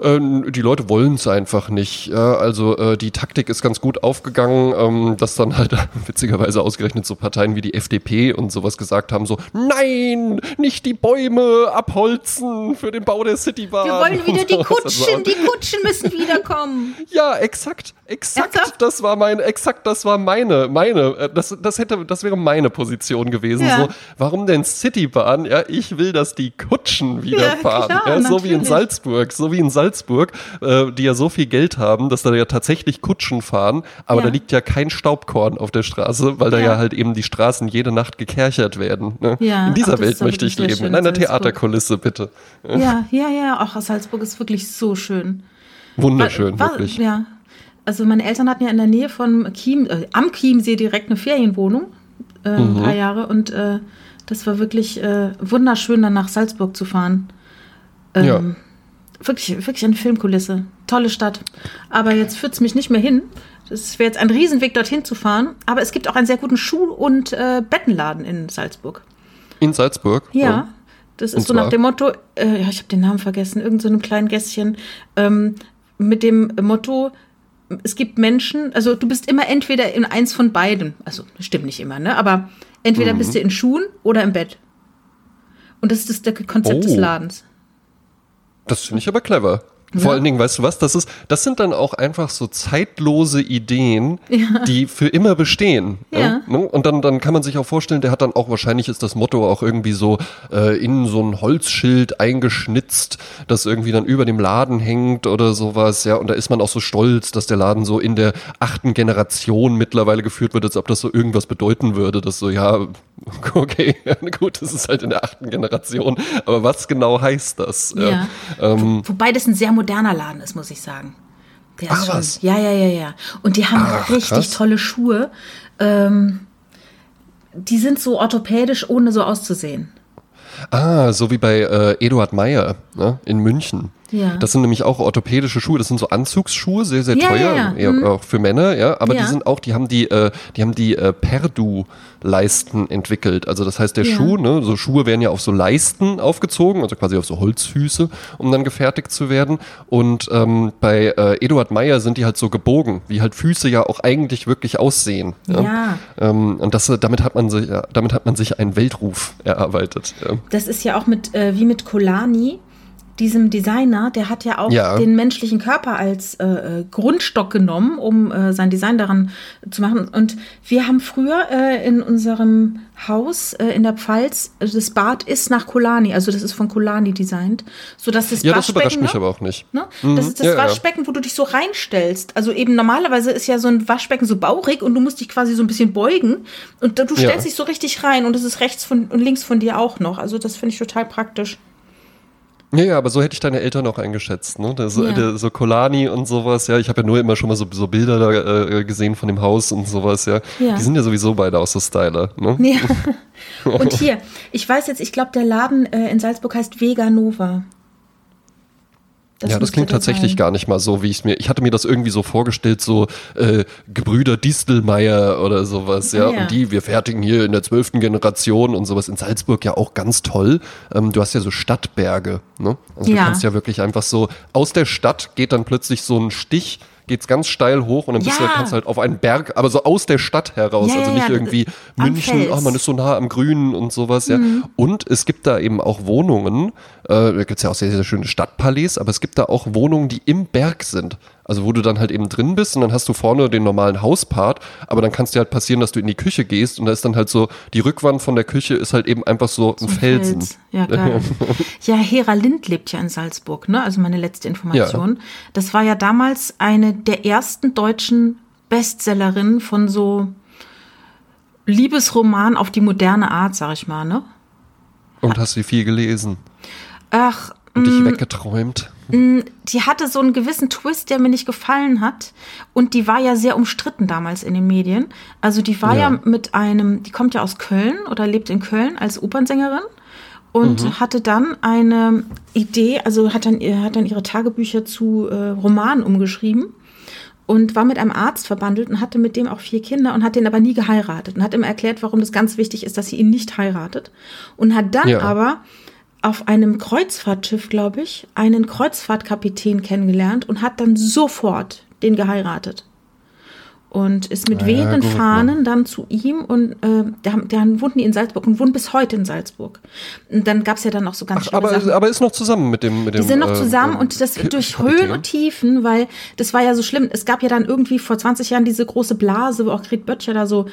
Ähm, die Leute wollen es einfach nicht. Ja, also äh, die Taktik ist ganz gut aufgegangen, ähm, dass dann halt witzigerweise ausgerechnet so Parteien wie die FDP und sowas gesagt haben, so nein, nicht die Bäume abholzen für den Bau der Citybahn. Wir wollen wieder die. Kutschen, die Kutschen müssen wiederkommen. Ja, exakt, exakt. Ernsthaft? Das war mein, exakt, das war meine, meine, äh, das, das hätte, das wäre meine Position gewesen. Ja. So, warum denn Citybahn? Ja, ich will, dass die Kutschen wieder Ja, fahren. klar, ja, so wie in natürlich. Salzburg, so wie in Salzburg Salzburg, äh, die ja so viel Geld haben, dass da ja tatsächlich Kutschen fahren, aber Ja. da liegt ja kein Staubkorn auf der Straße, weil da Ja. halt eben die Straßen jede Nacht gekerchert werden. Ne? Ja, In dieser ach, Welt möchte ich leben, in einer. Theaterkulisse, bitte. Ja, ja, ja. Auch Salzburg ist wirklich so schön. Wunderschön, War- wirklich. Ja. Also meine Eltern hatten ja in der Nähe von Chiem, äh, am Chiemsee direkt eine Ferienwohnung, äh, Mhm. drei Jahre. Und äh, das war wirklich äh, wunderschön, dann nach Salzburg zu fahren. Ähm, Ja. Wirklich, wirklich eine Filmkulisse. Tolle Stadt. Aber jetzt führt es mich nicht mehr hin. Das wäre jetzt ein Riesenweg, dorthin zu fahren. Aber es gibt auch einen sehr guten Schuh- und äh, Bettenladen in Salzburg. In Salzburg? Ja. Das ist Und so nach dem Motto, äh, ja, ich habe den Namen vergessen, irgend so einem kleinen Gässchen, ähm, mit dem Motto, es gibt Menschen, also du bist immer entweder in eins von beiden, also stimmt nicht immer, ne? Aber Mhm. entweder bist du in Schuhen oder im Bett. Und das ist das, Konzept des Oh. Ladens. Das finde ich aber clever. Vor Ja. allen Dingen, weißt du was, das ist, das sind dann auch einfach so zeitlose Ideen, die für immer bestehen. Ja. ne? Und dann, dann kann man sich auch vorstellen, der hat dann auch, wahrscheinlich ist das Motto auch irgendwie so äh, in so ein Holzschild eingeschnitzt, das irgendwie dann über dem Laden hängt oder sowas, ja. Und da ist man auch so stolz, dass der Laden so in der achten Generation mittlerweile geführt wird, als ob das so irgendwas bedeuten würde, dass so, ja, okay, gut, das ist halt in der achten Generation. Aber was genau heißt das? Ja. Ähm, Wobei das ein sehr moderner Laden ist, muss ich sagen. Der ist Ah, schon, was? Ja, ja, ja, ja. Und die haben Ach, richtig krass. tolle Schuhe. Ähm, die sind so orthopädisch, ohne so auszusehen. Ah, so wie bei äh, Eduard Meyer ne, in München. Ja. Das sind nämlich auch orthopädische Schuhe. Das sind so Anzugsschuhe, sehr sehr Ja, teuer, ja, Mhm. auch für Männer, ja. Aber die sind auch, die haben die, äh, die haben die äh, Perdu-Leisten entwickelt. Also das heißt, der. Schuh, ne, so Schuhe werden ja auf so Leisten aufgezogen, also quasi auf so Holzfüße, um dann gefertigt zu werden. Und ähm, bei äh, Eduard Meyer sind die halt so gebogen, wie halt Füße ja auch eigentlich wirklich aussehen. Ja. Ähm, und das, damit hat man sich, ja, damit hat man sich einen Weltruf erarbeitet. Das ist ja auch mit, äh, wie mit Kolani, diesem Designer, der hat ja auch Ja. den menschlichen Körper als äh, äh, Grundstock genommen, um äh, sein Design daran zu machen. Und wir haben früher äh, in unserem Haus äh, in der Pfalz, das Bad ist nach Kolani, also das ist von Kolani designt, sodass das Ja, das überrascht Waschbecken, mich ne? aber auch nicht. Ne? Mhm, Das ist das ja, ja. Waschbecken, wo du dich so reinstellst. Also eben normalerweise ist ja so ein Waschbecken so bauchig und du musst dich quasi so ein bisschen beugen und du Ja. stellst dich so richtig rein und es ist rechts von und links von dir auch noch. Also das finde ich total praktisch. Ja, ja, aber so hätte ich deine Eltern auch eingeschätzt, ne? Das, Ja. der, so Kolani und sowas, ja. Ich habe ja nur immer schon mal so, so Bilder da äh, gesehen von dem Haus und sowas, ja. Ja. Die sind ja sowieso beide auch so Styler, ne? Ja. Und hier, ich weiß jetzt, ich glaube, der Laden äh, in Salzburg heißt Vega Nova. ja, das klingt tatsächlich sein. gar nicht mal so, wie ich es mir. Ich hatte mir das irgendwie so vorgestellt, so äh, Gebrüder Distelmeier oder sowas, ja. Ah, ja. Und die, wir fertigen hier in der zwölften Generation und sowas in Salzburg ja auch ganz toll. Ähm, du hast ja so Stadtberge, ne? Also du Ja. kannst ja wirklich einfach so aus der Stadt geht dann plötzlich so ein Stich. Geht's ganz steil hoch und dann bist du, Ja. kannst du halt auf einen Berg, aber so aus der Stadt heraus, Ja, also nicht irgendwie München. Mhm. oh, man ist so nah am Grünen und sowas, ja. Und es gibt da eben auch Wohnungen, äh, da gibt's ja auch sehr, sehr schöne Stadtpalais, aber es gibt da auch Wohnungen, die im Berg sind. Also wo du dann halt eben drin bist und dann hast du vorne den normalen Hauspart, aber dann kann es dir halt passieren, dass du in die Küche gehst und da ist dann halt so, die Rückwand von der Küche ist halt eben einfach so ein Felsen. Fels. Ja, geil. ja, Hera Lind lebt ja in Salzburg, ne? Also meine letzte Information. Das war ja damals eine der ersten deutschen Bestsellerinnen von so Liebesroman auf die moderne Art, sag ich mal, ne? Und hast du viel gelesen Ach, und Mm. dich weggeträumt. die hatte so einen gewissen Twist, der mir nicht gefallen hat. Und die war ja sehr umstritten damals in den Medien. Also die war ja, Ja. mit einem, die kommt ja aus Köln oder lebt in Köln als Opernsängerin und hatte dann eine Idee, also hat dann, hat dann ihre Tagebücher zu äh, Romanen umgeschrieben und war mit einem Arzt verbandelt und hatte mit dem auch vier Kinder und hat den aber nie geheiratet und hat ihm erklärt, warum das ganz wichtig ist, dass sie ihn nicht heiratet und hat dann Ja. aber auf einem Kreuzfahrtschiff, glaube ich, einen Kreuzfahrtkapitän kennengelernt und hat dann sofort den geheiratet. Und ist mit Ja, wehenden gut, ne? Fahnen dann zu ihm und äh, dann, dann wohnten die in Salzburg und wohnen bis heute in Salzburg. Und dann gab es ja dann auch so ganz Ach, aber, Sachen. aber ist noch zusammen mit dem mit dem Die sind noch äh, zusammen äh, und das durch Kapitän. Höhen und Tiefen, weil das war ja so schlimm. Es gab ja dann irgendwie vor 20 Jahren diese große Blase, wo auch Gret Böttcher da so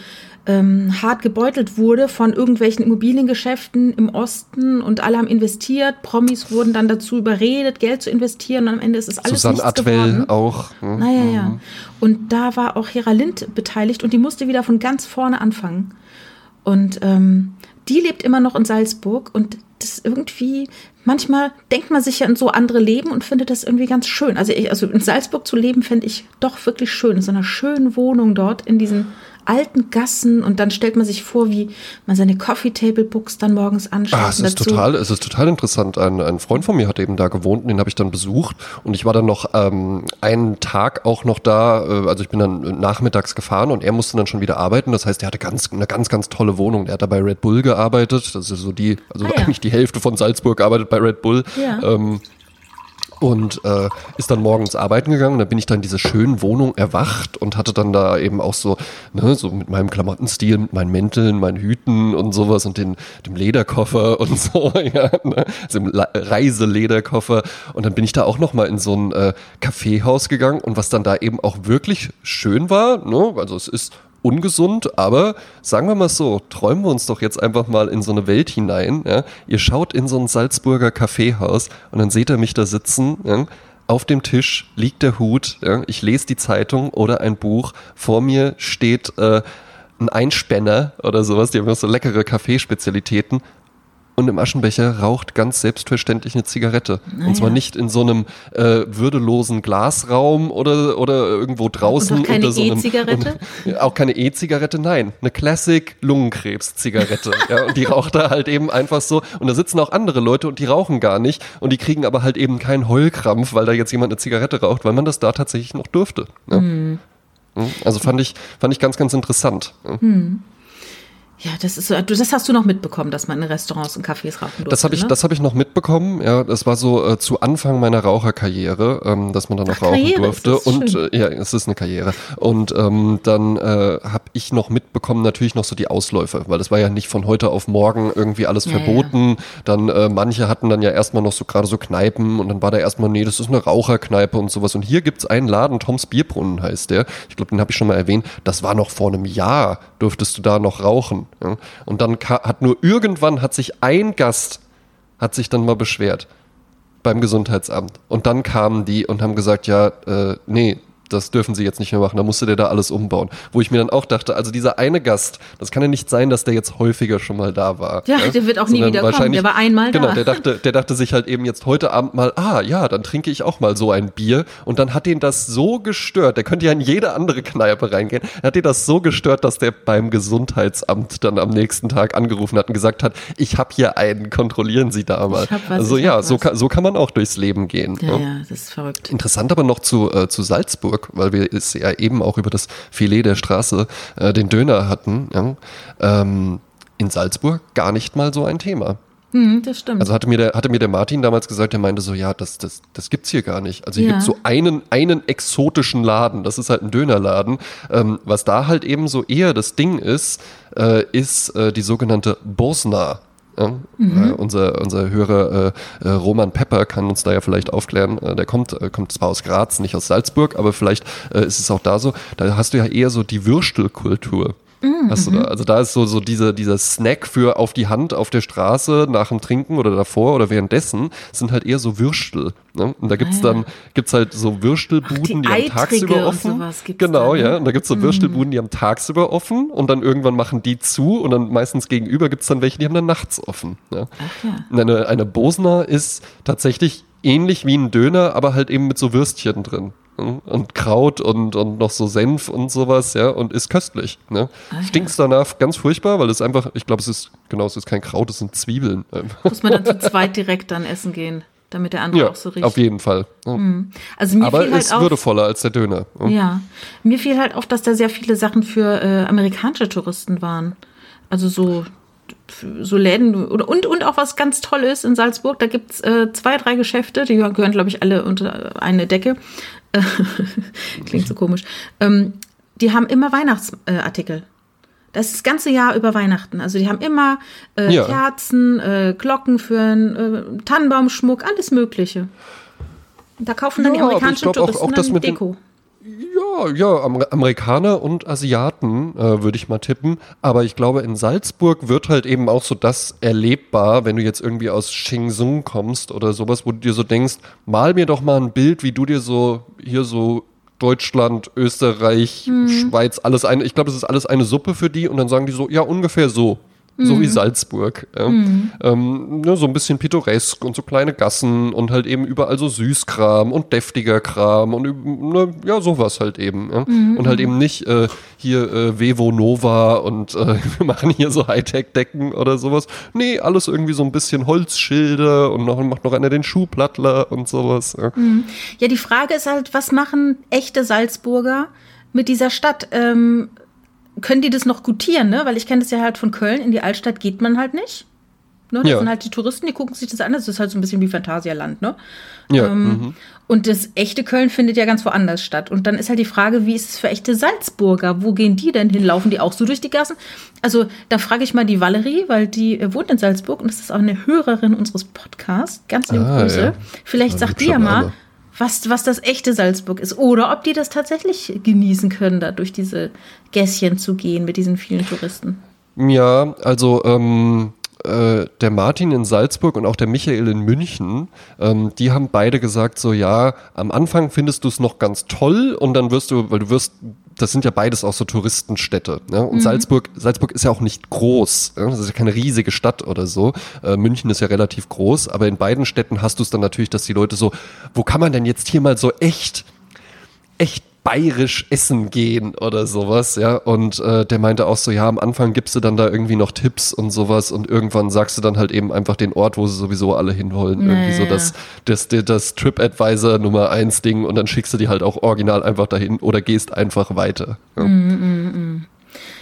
ähm, hart gebeutelt wurde von irgendwelchen Immobiliengeschäften im Osten und alle haben investiert. Promis wurden dann dazu überredet, Geld zu investieren und am Ende ist es alles Susanne nichts Atwell geworden. auch. hm. Naja, ja. Und da war auch Hera Lind beteiligt und die musste wieder von ganz vorne anfangen. Und ähm, die lebt immer noch in Salzburg und das irgendwie, manchmal denkt man sich ja in so andere Leben und findet das irgendwie ganz schön. Also, ich, also in Salzburg zu leben, fände ich doch wirklich schön. In so einer schönen Wohnung dort, in diesen alten Gassen und dann stellt man sich vor, wie man seine Coffee Table Books dann morgens anschaut. Ah, es ist dazu- total, es ist total interessant. Ein, ein Freund von mir hat eben da gewohnt und den habe ich dann besucht und ich war dann noch ähm, einen Tag auch noch da, äh, also ich bin dann nachmittags gefahren und er musste dann schon wieder arbeiten. Das heißt, er hatte ganz, eine ganz, ganz tolle Wohnung. Der hat da bei Red Bull gearbeitet. Das ist so die, also Ah, ja. eigentlich die Hälfte von Salzburg arbeitet bei Red Bull. Ja. Ähm, und äh, ist dann morgens arbeiten gegangen. Da bin ich dann in dieser schönen Wohnung erwacht und hatte dann da eben auch so, ne, so mit meinem Klamottenstil, mit meinen Mänteln, meinen Hüten und sowas und den, dem Lederkoffer und so, ja, ne, also im Reiselederkoffer. Und dann bin ich da auch noch mal in so ein äh, Kaffeehaus gegangen und was dann da eben auch wirklich schön war, ne, also es ist ungesund, aber sagen wir mal so, träumen wir uns doch jetzt einfach mal in so eine Welt hinein. Ja? Ihr schaut in so ein Salzburger Kaffeehaus und dann seht ihr mich da sitzen. Ja? Auf dem Tisch liegt der Hut, ja? ich lese die Zeitung oder ein Buch. Vor mir steht äh, ein Einspänner oder sowas, die haben so leckere Kaffeespezialitäten. Und im Aschenbecher raucht ganz selbstverständlich eine Zigarette. Und zwar nicht in so einem äh, würdelosen Glasraum oder, oder irgendwo draußen. Und auch keine so E-Zigarette? ja, Auch keine E-Zigarette, nein. Eine Classic Lungenkrebs-Zigarette. ja, und die raucht er halt eben einfach so. Und da sitzen auch andere Leute und die rauchen gar nicht. Und die kriegen aber halt eben keinen Heulkrampf, weil da jetzt jemand eine Zigarette raucht, weil man das da tatsächlich noch durfte. Ja. Hm. Mhm. Also fand ich, fand ich ganz, ganz interessant. Ja. Ja, das ist so, das hast du noch mitbekommen, dass man in Restaurants und Cafés rauchen durfte. Das habe ich, ne? das habe ich noch mitbekommen. Ja, das war so äh, zu Anfang meiner Raucherkarriere, ähm, dass man dann noch Ach, rauchen Karriere, durfte. Und äh, ja, es ist eine Karriere. Und ähm, dann äh, habe ich noch mitbekommen, natürlich noch so die Ausläufe, weil das war ja nicht von heute auf morgen irgendwie alles Ja, verboten. Dann äh, manche hatten dann ja erstmal noch so gerade so Kneipen und dann war da erstmal, nee, das ist eine Raucherkneipe und sowas. Und hier gibt's einen Laden, Toms Bierbrunnen heißt der. Ich glaube, den habe ich schon mal erwähnt. Das war noch vor einem Jahr, durftest du da noch rauchen. Ja? Und dann hat nur irgendwann hat sich ein Gast hat sich dann mal beschwert beim Gesundheitsamt. Und dann kamen die und haben gesagt, ja, äh, nee, das dürfen sie jetzt nicht mehr machen, da musste der da alles umbauen. Wo ich mir dann auch dachte, also dieser eine Gast, das kann ja nicht sein, dass der jetzt häufiger schon mal da war. Ja, der wird auch nie Sondern wieder kommen. wahrscheinlich- Der war einmal da. Genau, der dachte, der dachte sich halt eben jetzt heute Abend mal, ah ja, dann trinke ich auch mal so ein Bier. Und dann hat ihn das so gestört, der könnte ja in jede andere Kneipe reingehen, hat ihn das so gestört, dass der beim Gesundheitsamt dann am nächsten Tag angerufen hat und gesagt hat, ich habe hier einen, kontrollieren Sie da mal. Ich hab was, also ja, so kann, so kann man auch durchs Leben gehen. ja, ne? ja, das ist verrückt. Interessant aber noch zu, äh, zu Salzburg, weil wir es ja eben auch über das Filet der Straße äh, den Döner hatten. Ja? Ähm, in Salzburg gar nicht mal so ein Thema. Hm, das stimmt. Also hatte mir der, hatte mir der Martin damals gesagt, der meinte so, ja, das, das, das gibt's hier gar nicht. Also hier Ja. gibt's so einen, einen exotischen Laden, das ist halt ein Dönerladen. Ähm, was da halt eben so eher das Ding ist, äh, ist äh, die sogenannte Bosna. Ja, Mhm. äh, unser, unser Hörer äh, äh, Roman Pepper kann uns da ja vielleicht aufklären. Äh, der kommt, äh, kommt zwar aus Graz, nicht aus Salzburg, aber vielleicht äh, ist es auch da so. Da hast du ja eher so die Würstelkultur. Mhm. Hast du? Also da ist so, so diese, dieser Snack für auf die Hand auf der Straße nach dem Trinken oder davor oder währenddessen sind halt eher so Würstel. Ne? Und da gibt's Ah, ja. dann gibt's halt so Würstelbuden, Ach, die die, haben Eitrige tagsüber offen. genau, da, ne? ja. Und da gibt's so Würstelbuden, die haben tagsüber offen und dann irgendwann machen die zu und dann meistens gegenüber gibt's dann welche, die haben dann nachts offen. Ja? Ach ja. Und Eine, eine Bosner ist tatsächlich ähnlich wie ein Döner, aber halt eben mit so Würstchen drin. Und Kraut und, und noch so Senf und sowas, ja, und ist köstlich. Ne? Ah, ja. Stinkt's danach ganz furchtbar, weil es einfach, ich glaube, es ist, genau, es ist kein Kraut, es sind Zwiebeln. Muss man dann zu zweit direkt dann essen gehen, damit der andere ja, auch so riecht. auf jeden Fall. Ja. Also mir Aber fiel halt ist auf, würdevoller als der Döner. ne? Ja, mir fiel halt auf, dass da sehr viele Sachen für äh, amerikanische Touristen waren. Also so, so Läden und, und, auch was ganz Tolles in Salzburg. Da gibt's äh, zwei, drei Geschäfte, die gehören, glaube ich, alle unter eine Decke. Äh, Klingt so komisch. Ähm, die haben immer Weihnachtsartikel. Das ist das ganze Jahr über Weihnachten. Also die haben immer äh, Ja. Kerzen, äh, Glocken für einen äh, Tannenbaumschmuck, alles Mögliche. Da kaufen dann die Ja, aber ich amerikanischen glaub auch- Touristen auch das mit den- Deko. Ja, Ja, ja, Amer Amerikaner und Asiaten, äh, würde ich mal tippen. Aber ich glaube, in Salzburg wird halt eben auch so das erlebbar, wenn du jetzt irgendwie aus Shenzhen kommst oder sowas, wo du dir so denkst, mal mir doch mal ein Bild, wie du dir so hier so Deutschland, Österreich, mhm. Schweiz, alles eine. Ich glaube, es ist alles eine Suppe für die und dann sagen die so, ja, ungefähr so so mhm. wie Salzburg. Ja. Mhm. Ähm, ne, so ein bisschen pittoresk und so kleine Gassen und halt eben überall so Süßkram und deftiger Kram und ne, ja, sowas halt eben. Ja. Mhm. Und halt eben nicht äh, hier äh, Vevo Nova und äh, wir machen hier so Hightech-Decken oder sowas. Nee, alles irgendwie so ein bisschen Holzschilde und noch, macht noch einer den Schuhplattler und sowas. Ja. Mhm. ja, die Frage ist halt, was machen echte Salzburger mit dieser Stadt? Ähm, können die das noch gutieren, ne? Weil ich kenne das ja halt von Köln, in die Altstadt geht man halt nicht. Ne? Das ja. sind halt die Touristen, die gucken sich das an. Das ist halt so ein bisschen wie Phantasialand, ne? Ja. Ähm, mhm. Und das echte Köln findet ja ganz woanders statt. Und dann ist halt die Frage, wie ist es für echte Salzburger? Wo gehen die denn hin? Laufen die auch so durch die Gassen? Also, da frage ich mal die Valerie, weil die äh, wohnt in Salzburg und das ist auch eine Hörerin unseres Podcasts. Ganz liebe ah, Grüße. Ja. Vielleicht sagt die ja mal, was, was das echte Salzburg ist. Oder ob die das tatsächlich genießen können, da durch diese Gässchen zu gehen mit diesen vielen Touristen. Ja, also ähm, äh, der Martin in Salzburg und auch der Michael in München, ähm, die haben beide gesagt, so ja, am Anfang findest du es noch ganz toll und dann wirst du, weil du wirst, das sind ja beides auch so Touristenstädte. Ne? Und mhm. Salzburg, Salzburg ist ja auch nicht groß. Ne? Das ist ja keine riesige Stadt oder so. Äh, München ist ja relativ groß, aber in beiden Städten hast du es dann natürlich, dass die Leute so, wo kann man denn jetzt hier mal so echt, echt bayerisch essen gehen oder sowas, ja. Und äh, der meinte auch so, ja, am Anfang gibst du dann da irgendwie noch Tipps und sowas und irgendwann sagst du dann halt eben einfach den Ort, wo sie sowieso alle hinwollen. Naja. Irgendwie so das, das, das, das TripAdvisor Nummer eins Ding und dann schickst du die halt auch original einfach dahin oder gehst einfach weiter. Ja. Mm, mm, mm.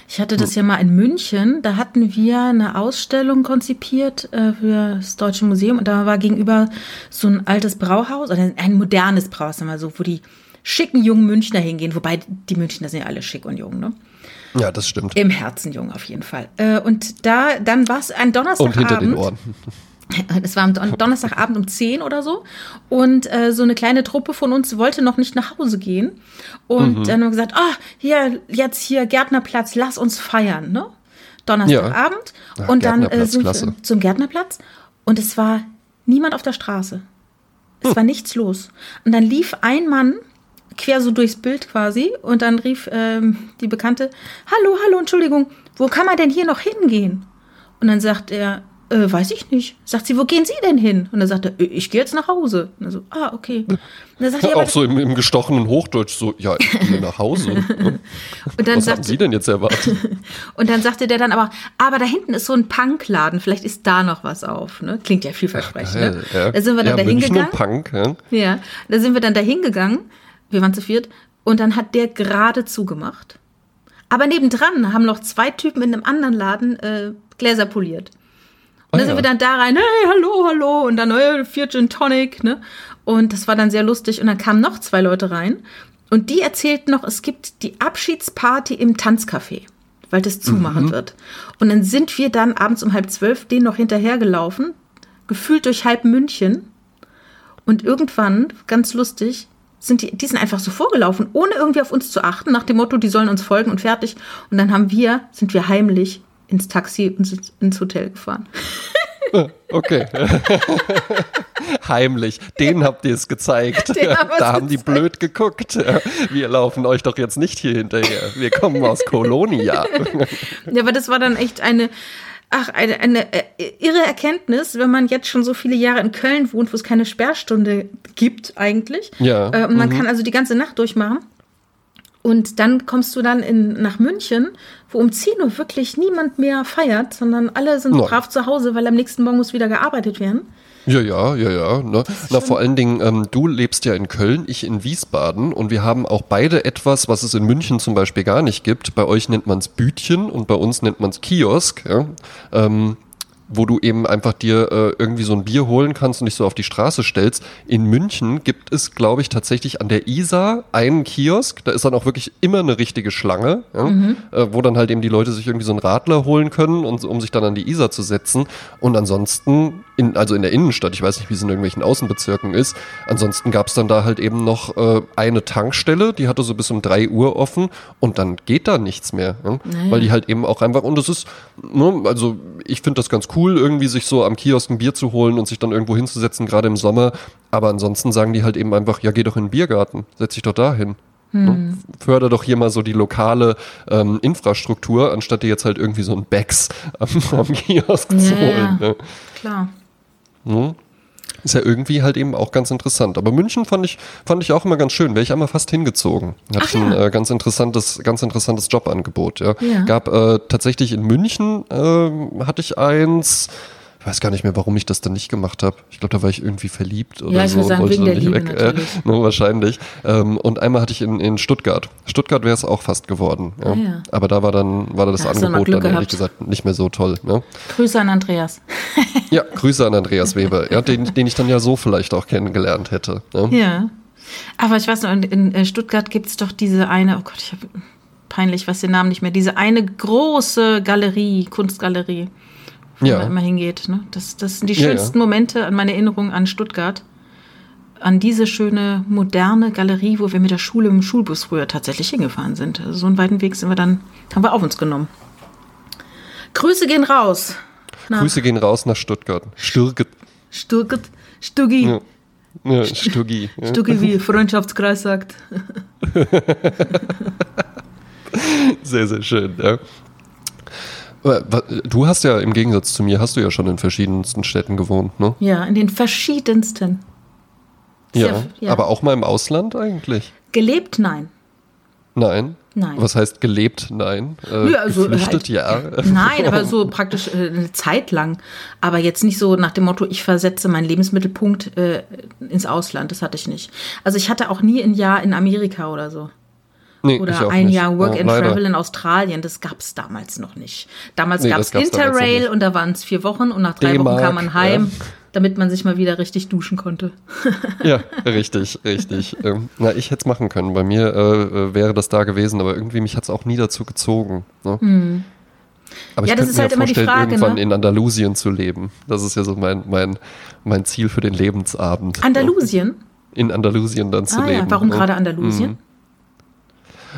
Ich hatte das ja mal in München, da hatten wir eine Ausstellung konzipiert äh, für das Deutsche Museum und da war gegenüber so ein altes Brauhaus oder ein modernes Brauhaus, sagen wir so, wo die schicken jungen Münchner hingehen, wobei die Münchner sind ja alle schick und jung, ne? Ja, das stimmt. Im Herzen jung auf jeden Fall. Äh, und da, dann war es ein Donnerstagabend. Und hinter den Ohren. Es war am Donnerstagabend um 10 oder so. Und äh, so eine kleine Truppe von uns wollte noch nicht nach Hause gehen. Und mhm. dann haben wir gesagt, ah, oh, hier, jetzt hier Gärtnerplatz, lass uns feiern, ne? Donnerstagabend. Ja. Ach, und dann äh, sind wir zum Gärtnerplatz. Und es war niemand auf der Straße. Es hm. war nichts los. Und dann lief ein Mann quer so durchs Bild quasi. Und dann rief ähm, die Bekannte, hallo, hallo, Entschuldigung, wo kann man denn hier noch hingehen? Und dann sagt er, äh, weiß ich nicht. Sagt sie, wo gehen Sie denn hin? Und dann sagt er, äh, ich gehe jetzt nach Hause. Und er so, ah, okay. Dann er, auch so im, im, gestochenen Hochdeutsch so, ja, ich gehe nach Hause. und dann Was sagt, haben Sie denn jetzt erwartet? und dann sagte der dann aber, aber da hinten ist so ein Punkladen, vielleicht ist da noch was auf. Ne? Klingt ja vielversprechend. Ne? Ja. Da sind wir dann ja, dahin gegangen. Punk, ja? ja, da sind wir dann dahin gegangen wir waren zu viert, und dann hat der gerade zugemacht. Aber nebendran haben noch zwei Typen in einem anderen Laden äh, Gläser poliert. Und oh, dann sind wir dann da rein, hey, hallo, hallo, und dann, hey, vier Gin Tonic, ne? Und das war dann sehr lustig. Und dann kamen noch zwei Leute rein. Und die erzählten noch, es gibt die Abschiedsparty im Tanzcafé, weil das zumachen mhm. wird. Und dann sind wir dann abends um halb zwölf denen noch hinterhergelaufen, gefühlt durch halb München. Und irgendwann, ganz lustig, sind die, die sind einfach so vorgelaufen, ohne irgendwie auf uns zu achten, nach dem Motto, die sollen uns folgen und fertig. Und dann haben wir, sind wir heimlich ins Taxi und ins Hotel gefahren. Okay. Heimlich. Denen habt ihr es gezeigt. Haben da haben die blöd geguckt. Wir laufen euch doch jetzt nicht hier hinterher. Wir kommen aus Kolonia. Ja, aber das war dann echt eine, Ach, eine, eine äh, irre Erkenntnis, wenn man jetzt schon so viele Jahre in Köln wohnt, wo es keine Sperrstunde gibt eigentlich. Ja. Äh, man mhm. kann also die ganze Nacht durchmachen. Und dann kommst du dann in, nach München, wo um 10 Uhr wirklich niemand mehr feiert, sondern alle sind Nein. brav zu Hause, weil am nächsten Morgen muss wieder gearbeitet werden. Ja, ja, ja, ja. Ne? Na, vor allen Dingen, ähm, du lebst ja in Köln, ich in Wiesbaden und wir haben auch beide etwas, was es in München zum Beispiel gar nicht gibt. Bei euch nennt man es Bütchen und bei uns nennt man es Kiosk. Ja? Ähm, wo du eben einfach dir äh, irgendwie so ein Bier holen kannst und dich so auf die Straße stellst. In München gibt es, glaube ich, tatsächlich an der Isar einen Kiosk. Da ist dann auch wirklich immer eine richtige Schlange, ja, Mhm. äh, wo dann halt eben die Leute sich irgendwie so einen Radler holen können, und, um sich dann an die Isar zu setzen. Und ansonsten, in, also in der Innenstadt, ich weiß nicht, wie es in irgendwelchen Außenbezirken ist, ansonsten gab es dann da halt eben noch äh, eine Tankstelle, die hatte so bis um 3 Uhr offen und dann geht da nichts mehr. Naja. Weil die halt eben auch einfach, und das ist, ne, also ich finde das ganz cool, irgendwie sich so am Kiosk ein Bier zu holen und sich dann irgendwo hinzusetzen, gerade im Sommer. Aber ansonsten sagen die halt eben einfach, ja, geh doch in den Biergarten, setz dich doch da hin. Ne? Förder doch hier mal so die lokale ähm, Infrastruktur, anstatt dir jetzt halt irgendwie so ein Bags am, am Kiosk zu Ja, holen. ja. Ne? Klar. Ist ja irgendwie halt eben auch ganz interessant. Aber München fand ich, fand ich auch immer ganz schön. Wäre ich einmal fast hingezogen. Hatte ich ein äh, ganz interessantes, ganz interessantes Jobangebot. Ja. Ja. Gab äh, tatsächlich in München ähm, hatte ich eins. Ich weiß gar nicht mehr, warum ich das dann nicht gemacht habe. Ich glaube, da war ich irgendwie verliebt oder Ja, so. und sagen, wollte dann nicht Liebe Äh, natürlich. ne, wahrscheinlich. Ähm, und einmal hatte ich in, in Stuttgart. Stuttgart wäre es auch fast geworden. Ja. Ah, ja. Aber da war dann war das Da du noch Angebot dann ehrlich gesagt nicht mehr so toll. Ne? Grüße an Andreas. Ja, Grüße an Andreas Weber, ja, den, den ich dann ja so vielleicht auch kennengelernt hätte. Ne? Ja. Aber ich weiß noch, in, in äh, Stuttgart gibt es doch diese eine, oh Gott, ich habe peinlich, was den Namen nicht mehr, diese eine große Galerie, Kunstgalerie, wo Ja. man immer hingeht. Ne? Das, das sind die Ja, ja. schönsten Momente an meine Erinnerung an Stuttgart. An diese schöne, moderne Galerie, wo wir mit der Schule im Schulbus früher tatsächlich hingefahren sind. Also so einen weiten Weg sind wir dann, haben wir auf uns genommen. Grüße gehen raus. Nach Grüße gehen raus nach Stuttgart. Stürget. Stuttgart, Stuggi. Ja. Ja, Stuggi. Ja. Stuggi, wie Freundschaftskreis sagt. Sehr, sehr schön, ja. Aber wa- Du hast ja im Gegensatz zu mir, hast du ja schon in verschiedensten Städten gewohnt, ne? Ja, in den verschiedensten. Ja. Sehr- ja. Aber auch mal im Ausland eigentlich? Gelebt, nein. Nein. Nein. Was heißt gelebt? Nein. Äh, Ja, also geflüchtet? halt- Ja. Nein, aber so praktisch äh, eine Zeit lang. Aber jetzt nicht so nach dem Motto, ich versetze meinen Lebensmittelpunkt äh, ins Ausland. Das hatte ich nicht. Also ich hatte auch nie ein Jahr in Amerika oder so. Nee, ich Oder ein nicht. Jahr Work Ja, and leider. Travel in Australien. Das gab es damals noch nicht. Damals Nee, gab das es Interrail und da waren es vier Wochen und nach drei Wochen kam man heim, ja. damit man sich mal wieder richtig duschen konnte. Ja, richtig, richtig. Ähm, na, ich hätte es machen können. Bei mir äh, äh, wäre das da gewesen, aber irgendwie mich hat es auch nie dazu gezogen. Ne? Aber ich Hm. Ja, das könnte ist mir halt immer die Frage, irgendwann ne? in Andalusien zu leben. Das ist ja so mein, mein, mein Ziel für den Lebensabend. Andalusien? In Andalusien dann zu Ah leben. ja, warum ne? gerade Andalusien?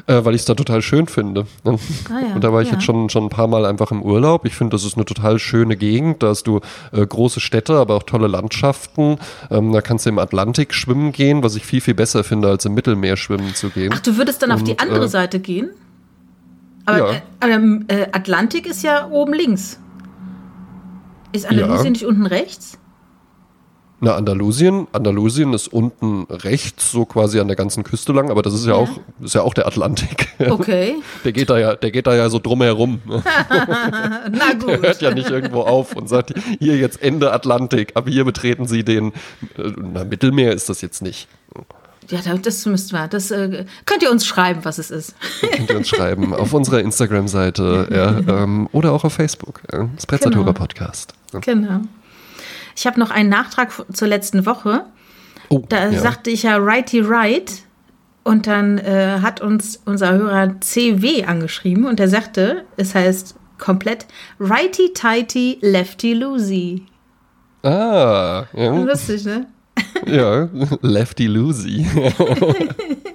Äh, weil ich es da total schön finde. ne? Ah ja, Und da war ich ja. jetzt schon, schon ein paar Mal einfach im Urlaub. Ich finde, das ist eine total schöne Gegend. Da hast du äh, große Städte, aber auch tolle Landschaften. Ähm, da kannst du im Atlantik schwimmen gehen, was ich viel, viel besser finde, als im Mittelmeer schwimmen zu gehen. Ach, du würdest dann auf die Und, andere äh, Seite gehen? Aber ja. äh, ähm, äh, Atlantik ist ja oben links. Ist Andalusien Ja. nicht unten rechts? Na, Andalusien, Andalusien ist unten rechts, so quasi an der ganzen Küste lang, aber das ist ja, Ja. auch, ist ja auch der Atlantik. Okay. Der geht da ja, der geht da ja so drumherum. Na Der gut. hört ja nicht irgendwo auf und sagt, hier jetzt Ende Atlantik, aber hier betreten Sie den, äh, na, Mittelmeer ist das jetzt nicht. Ja, da- das müssten wir. Das äh, könnt ihr uns schreiben, was es ist. Könnt ihr uns schreiben auf unserer Instagram-Seite ja, ähm, oder auch auf Facebook. Ja, Sprezzatura Genau. Podcast. Genau. Ich habe noch einen Nachtrag zur letzten Woche. Oh, Da ja. sagte ich ja Righty Right. Und dann äh, hat uns unser Hörer CW angeschrieben und der sagte, es heißt komplett Righty Tighty Lefty Loosey. Ah, ja. Lustig, ne? Ja, Lefty Loosey.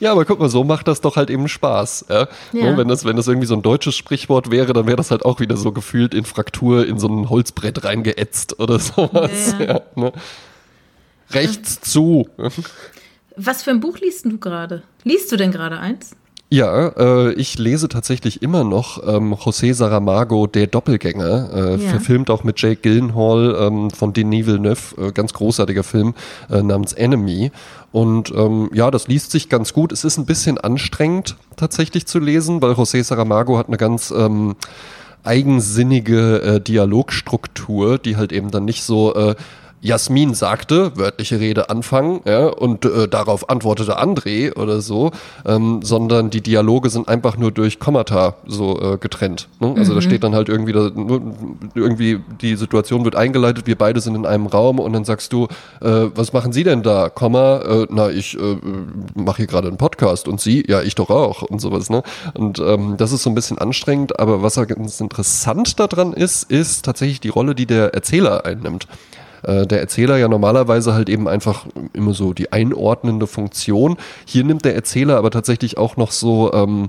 ja, aber guck mal, so macht das doch halt eben Spaß. Ja? Ja. Wenn, das, wenn das irgendwie so ein deutsches Sprichwort wäre, dann wäre das halt auch wieder so gefühlt in Fraktur in so ein Holzbrett reingeätzt oder sowas. Ja, ne? Rechts zu. Was für ein Buch liest du gerade? Liest du denn gerade eins? Ja, äh, ich lese tatsächlich immer noch ähm, José Saramago, Der Doppelgänger, äh, Ja. verfilmt auch mit Jake Gyllenhaal ähm, von Denis Villeneuve, äh, ganz großartiger Film äh, namens Enemy. Und ähm, ja, das liest sich ganz gut. Es ist ein bisschen anstrengend tatsächlich zu lesen, weil José Saramago hat eine ganz ähm, eigensinnige äh, Dialogstruktur, die halt eben dann nicht so äh, Jasmin sagte, wörtliche Rede anfangen, ja, und äh, darauf antwortete André oder so, ähm, sondern die Dialoge sind einfach nur durch Kommata so äh, getrennt. Ne? Also mhm. da steht dann halt irgendwie, da, irgendwie die Situation wird eingeleitet, wir beide sind in einem Raum und dann sagst du, äh, was machen Sie denn da? Komma, äh, na, ich äh, mache hier gerade einen Podcast und Sie, ja, ich doch auch und sowas. Ne? Und ähm, das ist so ein bisschen anstrengend, aber was ganz interessant daran ist, ist tatsächlich die Rolle, die der Erzähler einnimmt äh, der Erzähler ja normalerweise halt eben einfach immer so die einordnende Funktion. Hier nimmt der Erzähler aber tatsächlich auch noch so ähm,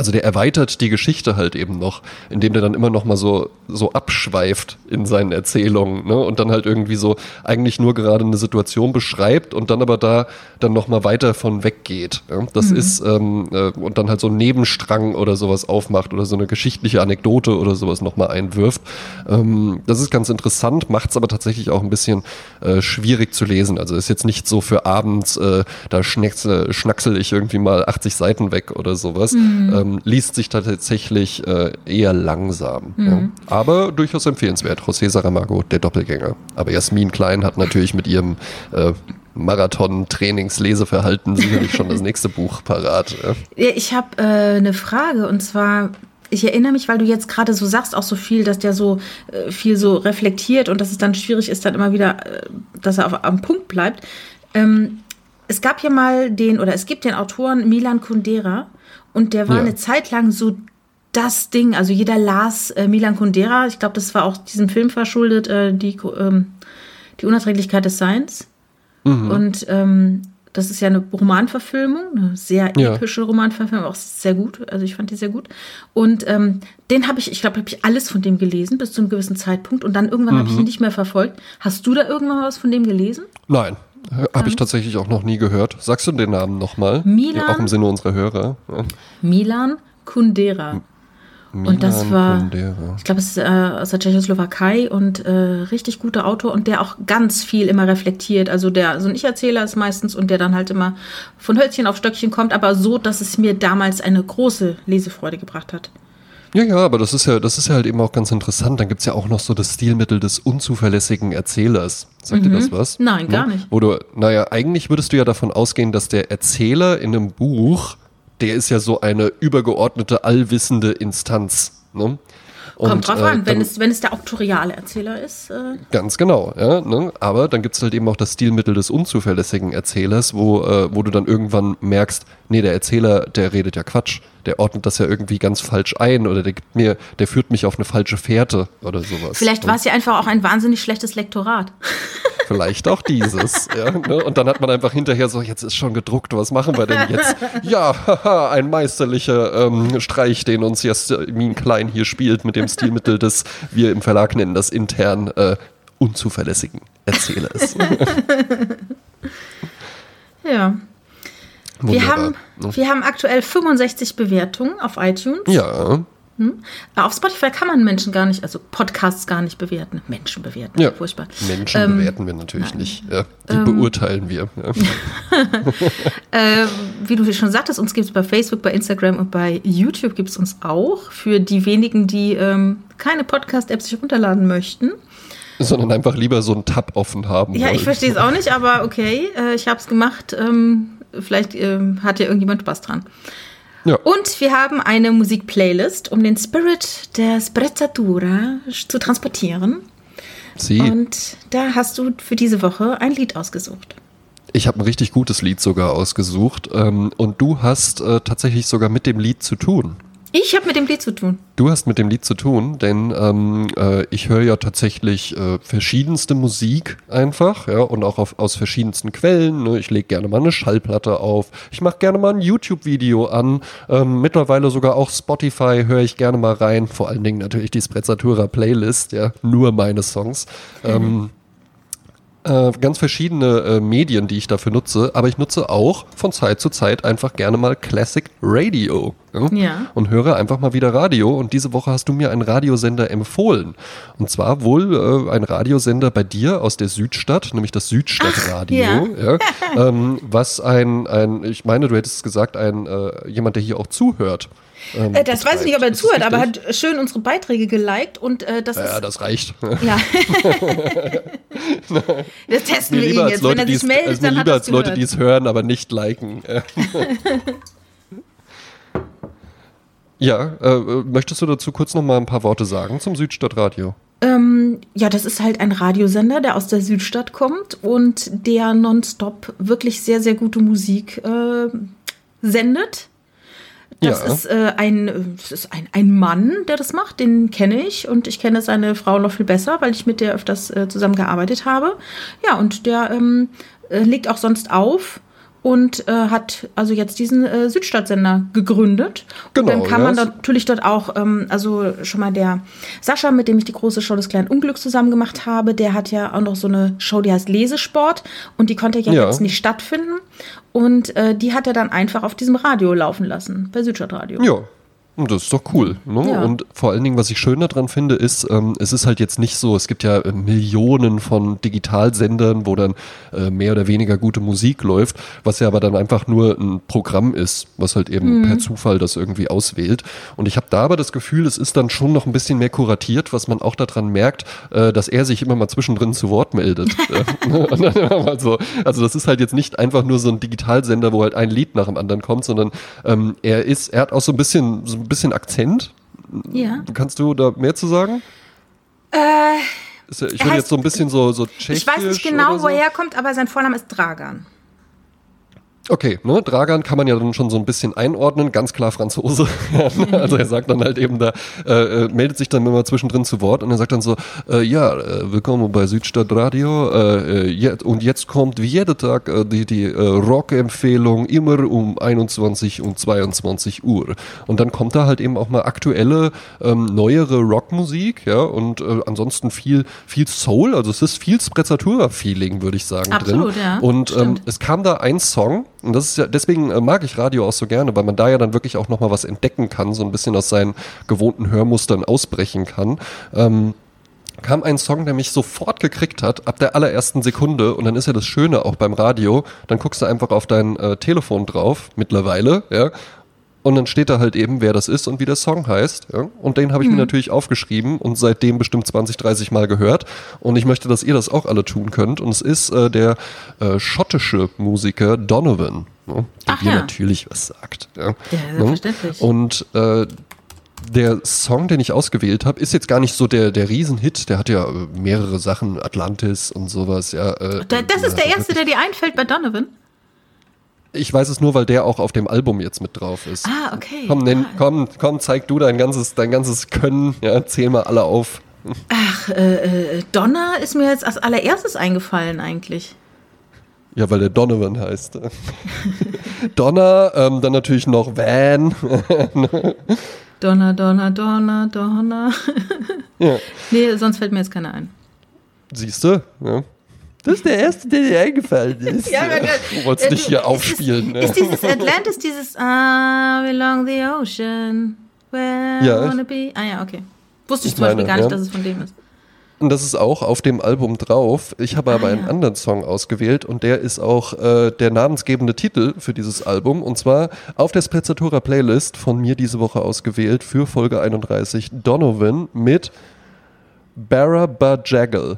also der erweitert die Geschichte halt eben noch, indem der dann immer noch mal so, so abschweift in seinen Erzählungen ne? und dann halt irgendwie so eigentlich nur gerade eine Situation beschreibt und dann aber da dann noch mal weiter von weggeht. Ja? Das mhm. ist ähm, äh, und dann halt so einen Nebenstrang oder sowas aufmacht oder so eine geschichtliche Anekdote oder sowas noch mal einwirft. Ähm, das ist ganz interessant, macht es aber tatsächlich auch ein bisschen äh, schwierig zu lesen. Also ist jetzt nicht so für abends, äh, da schnacksel, schnacksel ich irgendwie mal 80 Seiten weg oder sowas. Mhm. Ähm, ähm, liest sich tatsächlich äh, eher langsam. Mhm. Ja. Aber durchaus empfehlenswert. José Saramago, der Doppelgänger. Aber Jasmin Klein hat natürlich mit ihrem äh, Marathon-Trainings-Leseverhalten sicherlich schon das nächste Buch parat. Ja. Ich habe äh, eine Frage und zwar ich erinnere mich, weil du jetzt gerade so sagst, auch so viel, dass der so äh, viel so reflektiert und dass es dann schwierig ist, dann immer wieder, äh, dass er auf, am Punkt bleibt. Ähm, es gab ja mal den, oder es gibt den Autoren Milan Kundera und der war ja. eine Zeit lang so das Ding. Also jeder las äh, Milan Kundera. Ich glaube, das war auch diesem Film verschuldet, äh, die, ähm, die Unerträglichkeit des Seins. Mhm. Und ähm, das ist ja eine Romanverfilmung, eine sehr epische ja. Romanverfilmung, auch sehr gut. Also ich fand die sehr gut. Und ähm, den habe ich, ich glaube, habe ich alles von dem gelesen bis zu einem gewissen Zeitpunkt und dann irgendwann mhm. habe ich ihn nicht mehr verfolgt. Hast du da irgendwann was von dem gelesen? Nein. Habe ich tatsächlich auch noch nie gehört. Sagst du den Namen nochmal? Milan. Auch im Sinne unserer Hörer. Ja. Milan Kundera. Milan und das war, Kundera. ich glaube, es ist äh, aus der Tschechoslowakei und äh, richtig guter Autor und der auch ganz viel immer reflektiert. Also der so ein Ich-Erzähler ist meistens und der dann halt immer von Hölzchen auf Stöckchen kommt, aber so, dass es mir damals eine große Lesefreude gebracht hat. Ja, ja, aber das ist ja, das ist ja halt eben auch ganz interessant. Dann gibt es ja auch noch so das Stilmittel des unzuverlässigen Erzählers. Sagt mhm. dir das was? Nein, gar nicht. Wo du, naja, eigentlich würdest du ja davon ausgehen, dass der Erzähler in einem Buch, der ist ja so eine übergeordnete, allwissende Instanz. Ne? Kommt drauf äh, an, wenn, es, wenn es der auktoriale Erzähler ist. Äh. Ganz genau, ja. Ne? Aber dann gibt es halt eben auch das Stilmittel des unzuverlässigen Erzählers, wo, äh, wo du dann irgendwann merkst, nee, der Erzähler, der redet ja Quatsch. Der ordnet das ja irgendwie ganz falsch ein oder der gibt mir, der führt mich auf eine falsche Fährte oder sowas. Vielleicht war es ja einfach auch ein wahnsinnig schlechtes Lektorat. Vielleicht auch dieses. ja, ne? Und dann hat man einfach hinterher so, jetzt ist schon gedruckt, was machen wir denn jetzt? Ja, haha, ein meisterlicher ähm, Streich, den uns Jasmin Klein hier spielt mit dem Stilmittel des, wir im Verlag nennen das intern, äh, unzuverlässigen Erzählers. ja. Wir haben, wir haben aktuell 65 Bewertungen auf iTunes. Ja. Hm? Auf Spotify kann man Menschen gar nicht, also Podcasts gar nicht bewerten. Menschen bewerten, ja. furchtbar. Menschen ähm, bewerten wir natürlich nein. nicht. Ja, die ähm, beurteilen wir. Ja. äh, wie du schon sagtest, uns gibt es bei Facebook, bei Instagram und bei YouTube gibt es uns auch. Für die wenigen, die ähm, keine Podcast-Apps sich runterladen möchten. Sondern einfach lieber so einen Tab offen haben. Ja, wollen. ich verstehe es auch nicht, aber okay, äh, ich habe es gemacht. Ähm, vielleicht äh, hat ja irgendjemand Spaß dran. Ja. Und wir haben eine Musikplaylist, um den Spirit der Sprezzatura zu transportieren. Sie. Und da hast du für diese Woche ein Lied ausgesucht. Ich habe ein richtig gutes Lied sogar ausgesucht. Ähm, und du hast äh, tatsächlich sogar mit dem Lied zu tun. Ich habe mit dem Lied zu tun. Du hast mit dem Lied zu tun, denn ähm, äh, ich höre ja tatsächlich äh, verschiedenste Musik einfach, ja, und auch auf, aus verschiedensten Quellen. Ne? Ich lege gerne mal eine Schallplatte auf. Ich mache gerne mal ein YouTube-Video an. Ähm, mittlerweile sogar auch Spotify höre ich gerne mal rein. Vor allen Dingen natürlich die Sprezzatura Playlist, ja, nur meine Songs. Mhm. Ähm, äh, ganz verschiedene äh, Medien, die ich dafür nutze, aber ich nutze auch von Zeit zu Zeit einfach gerne mal Classic Radio. ja? Ja. und höre einfach mal wieder Radio. Und diese Woche hast du mir einen Radiosender empfohlen. Und zwar wohl äh, ein Radiosender bei dir aus der Südstadt, nämlich das Südstadtradio. ja. ähm, was ein, ein, ich meine, du hättest gesagt, ein äh, jemand, der hier auch zuhört. Ähm, Äh, das weiß ich nicht, ob er betreibt. Zuhört, aber er hat schön unsere Beiträge geliked und äh, das Ja, ist. das reicht. Ja. das testen Mir wir ihn jetzt. Leute, Wenn er sich meldet, also dann hat lieber er als Leute, die es hören, aber nicht liken. Ja, äh, möchtest du dazu kurz noch mal ein paar Worte sagen zum Südstadtradio? Ähm, ja, das ist halt ein Radiosender, der aus der Südstadt kommt und der nonstop wirklich sehr, sehr gute Musik äh, sendet. Das Ja. ist, äh, ein, das ist ein, ein Mann, der das macht, den kenne ich und ich kenne seine Frau noch viel besser, weil ich mit der öfters äh, zusammengearbeitet habe. Ja, und der ähm, äh, legt auch sonst auf und äh, hat also jetzt diesen äh, Südstadtsender gegründet. Genau, und dann kann ja, man dort natürlich dort auch, ähm, also schon mal der Sascha, mit dem ich die große Show des kleinen Unglücks zusammen gemacht habe, der hat ja auch noch so eine Show, die heißt Lesesport und die konnte ja, Ja. jetzt nicht stattfinden. Und äh, die hat er dann einfach auf diesem Radio laufen lassen, bei Südstadtradio. Ja. Und das ist doch cool. Ne? Ja. Und vor allen Dingen, was ich schön daran finde, ist, ähm, es ist halt jetzt nicht so, es gibt ja äh, Millionen von Digitalsendern, wo dann äh, mehr oder weniger gute Musik läuft, was ja aber dann einfach nur ein Programm ist, was halt eben per Zufall das irgendwie auswählt. Und ich habe da aber das Gefühl, es ist dann schon noch ein bisschen mehr kuratiert, was man auch daran merkt, äh, dass er sich immer mal zwischendrin zu Wort meldet. Äh, Und dann immer mal so, also das ist halt jetzt nicht einfach nur so ein Digitalsender, wo halt ein Lied nach dem anderen kommt, sondern ähm, er ist, er hat auch so ein bisschen, so bisschen Akzent. Ja. Kannst du da mehr zu sagen? Äh, Ist ja, ich würde jetzt so ein bisschen so, so tschechisch ich weiß nicht genau, so. wo er kommt, aber sein Vorname ist Dragan. Okay, ne, Dragan kann man ja dann schon so ein bisschen einordnen, ganz klar Franzose. also er sagt dann halt eben da, äh, äh, meldet sich dann immer zwischendrin zu Wort und er sagt dann so, äh, ja, äh, willkommen bei Südstadtradio äh, äh, jet, und jetzt kommt wie jeden Tag äh, die, die äh, Rock-Empfehlung immer um 21 und 22 Uhr. Und dann kommt da halt eben auch mal aktuelle, ähm, neuere Rockmusik, ja, und äh, ansonsten viel, viel Soul, also es ist viel Sprezzatura-Feeling, würde ich sagen, Absolut, drin. ja, Und ähm, es kam da ein Song, und das ist ja, deswegen äh, mag ich Radio auch so gerne, weil man da ja dann wirklich auch nochmal was entdecken kann, so ein bisschen aus seinen gewohnten Hörmustern ausbrechen kann. Ähm, kam ein Song, der mich sofort gekriegt hat, ab der allerersten Sekunde. Und dann ist ja das Schöne auch beim Radio, dann guckst du einfach auf dein äh, Telefon drauf, mittlerweile, ja. Und dann steht da halt eben, wer das ist und wie der Song heißt. Ja? Und den habe ich mir natürlich aufgeschrieben und seitdem bestimmt 20, 30 Mal gehört. Und ich möchte, dass ihr das auch alle tun könnt. Und es ist äh, der äh, schottische Musiker Donovan, ne? der Ach dir ja. natürlich was sagt. Ja, Ja, selbstverständlich. Und äh, der Song, den ich ausgewählt habe, ist jetzt gar nicht so der, der Riesenhit. Der hat ja äh, mehrere Sachen, Atlantis und sowas. Ja, äh, Da, das ist der ja, erste, der dir einfällt bei Donovan. Ich weiß es nur, weil der auch auf dem Album jetzt mit drauf ist. Ah, okay. Komm, nenn, Ah. komm, komm, zeig du dein ganzes, dein ganzes Können. Ja, zähl mal alle auf. Ach, äh, äh, Donna ist mir jetzt als allererstes eingefallen eigentlich. Ja, weil der Donovan heißt. Donner, ähm, dann natürlich noch Van. Donna, Donna, Donna, Donna. ja. nee, sonst fällt mir jetzt keiner ein. Siehst du? Ja. Das ist der erste, der dir eingefallen ist. Ja, aber, du wolltest äh, nicht du- hier ist aufspielen. Es, ist dieses Atlantis, dieses Ah, along the ocean, where Ja, I wanna be. Ah ja, okay. Wusste ich, Ich zum Beispiel meine, gar nicht, ja. dass es von dem ist. Und das ist auch auf dem Album drauf. Ich habe aber Ah, einen ja. anderen Song ausgewählt und der ist auch äh, der namensgebende Titel für dieses Album. Und zwar auf der Sprezzatura Playlist von mir diese Woche ausgewählt für Folge 31 Donovan mit Barra Bajagel.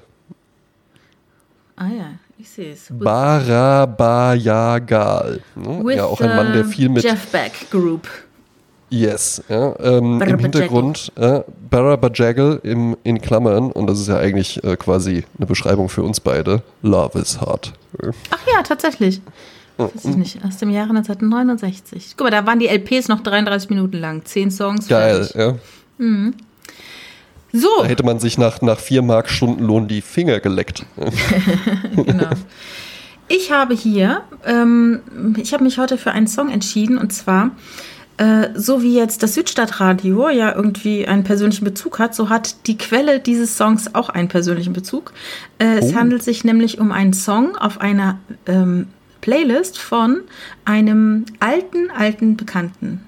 Ah ja, ich sehe es. Barabayagal. Ne? with, Ja, auch ein Mann, der äh, viel mit Jeff Beck Group. Yes, ja, ähm, im. Hintergrund äh, Barra Bajagel im, in Klammern und das ist ja eigentlich äh, quasi eine Beschreibung für uns beide. Love is hard. Ach ja, tatsächlich. Das ist nicht. Aus dem Jahre 1969. Guck mal, da waren die LPs noch 33 Minuten lang. Zehn Songs. Geil, fertig. ja. So, Da hätte man sich nach, nach vier Mark Stundenlohn die Finger geleckt. genau. Ich habe hier, ähm, ich habe mich heute für einen Song entschieden und zwar, äh, so wie jetzt das Südstadtradio ja irgendwie einen persönlichen Bezug hat, so hat die Quelle dieses Songs auch einen persönlichen Bezug. Äh, es Oh. handelt sich nämlich um einen Song auf einer ähm, Playlist von einem alten, alten Bekannten.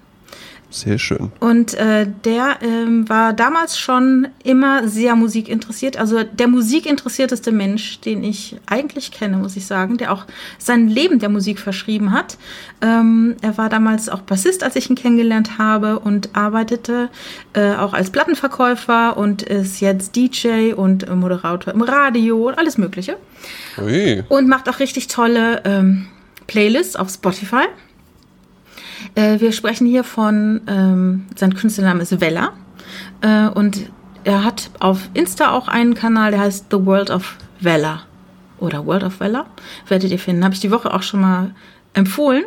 Sehr schön. Und äh, der ähm, war damals schon immer sehr musikinteressiert. Also der musikinteressierteste Mensch, den ich eigentlich kenne, muss ich sagen, der auch sein Leben der Musik verschrieben hat. Ähm, er war damals auch Bassist, als ich ihn kennengelernt habe und arbeitete äh, auch als Plattenverkäufer und ist jetzt DJ und äh, Moderator im Radio und alles Mögliche. Ui. Und macht auch richtig tolle ähm, Playlists auf Spotify. Äh, wir sprechen hier von, ähm, sein Künstlername ist Vella. Äh, und er hat auf Insta auch einen Kanal, der heißt The World of Vella. Oder World of Vella. Werdet ihr finden. Habe ich die Woche auch schon mal empfohlen.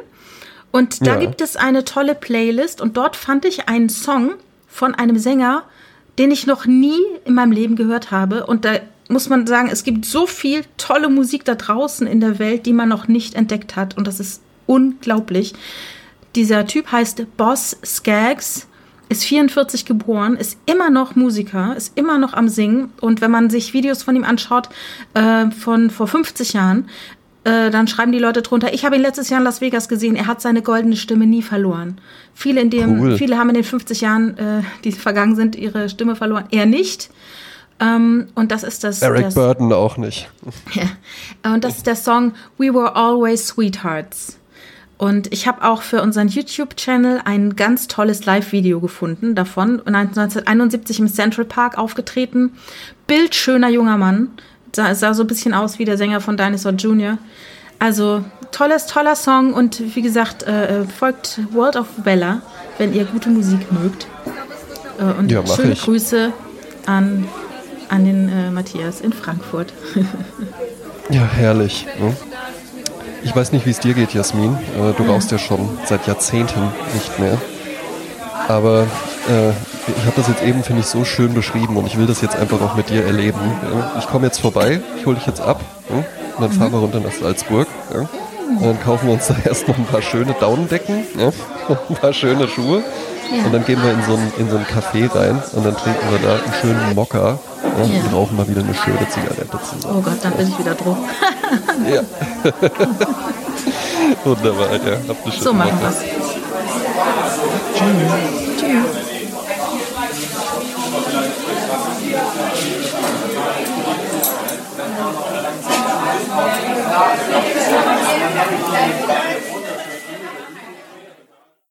Und da Ja. gibt es eine tolle Playlist. Und dort fand ich einen Song von einem Sänger, den ich noch nie in meinem Leben gehört habe. Und da muss man sagen, es gibt so viel tolle Musik da draußen in der Welt, die man noch nicht entdeckt hat. Und das ist unglaublich. Dieser Typ heißt Boss Skaggs, ist 44 geboren, ist immer noch Musiker, ist immer noch am Singen. Und wenn man sich Videos von ihm anschaut, äh, von vor 50 Jahren, äh, dann schreiben die Leute drunter, ich habe ihn letztes Jahr in Las Vegas gesehen, er hat seine goldene Stimme nie verloren. Viele, in dem, Cool. viele haben in den 50 Jahren, äh, die vergangen sind, ihre Stimme verloren. Er nicht. Ähm, und das ist das. Eric das Burden auch nicht. ja. Und das ist der Song We Were Always Sweethearts. Und ich habe auch für unseren YouTube-Channel ein ganz tolles Live-Video gefunden davon. 1971 im Central Park aufgetreten. Bildschöner junger Mann. Sah, sah so ein bisschen aus wie der Sänger von Dinosaur Jr. Also tolles, toller Song. Und wie gesagt, äh, äh, folgt World of Bella, wenn ihr gute Musik mögt. Äh, und Ja, schöne ich. Grüße an, an den äh, Matthias in Frankfurt. Ja, herrlich. Ne? Ich weiß nicht, wie es dir geht, Jasmin. Äh, du rauchst ja schon seit Jahrzehnten nicht mehr. Aber äh, ich habe das jetzt eben, finde ich, so schön beschrieben und ich will das jetzt einfach auch mit dir erleben. Ich komme jetzt vorbei, ich hole dich jetzt ab und dann fahren wir runter nach Salzburg. Und dann kaufen wir uns da erst noch ein paar schöne Daunendecken, ein paar schöne Schuhe. Ja. Und dann gehen wir in so, einen, in so einen Café rein und dann trinken wir da einen schönen Mokka ja, ja. und rauchen mal wieder eine schöne Zigarette zusammen. Oh Gott, dann bin ich wieder drum. ja. Wunderbar, ja. Habt eine schöne So machen wir es. Tschüss. Tschüss.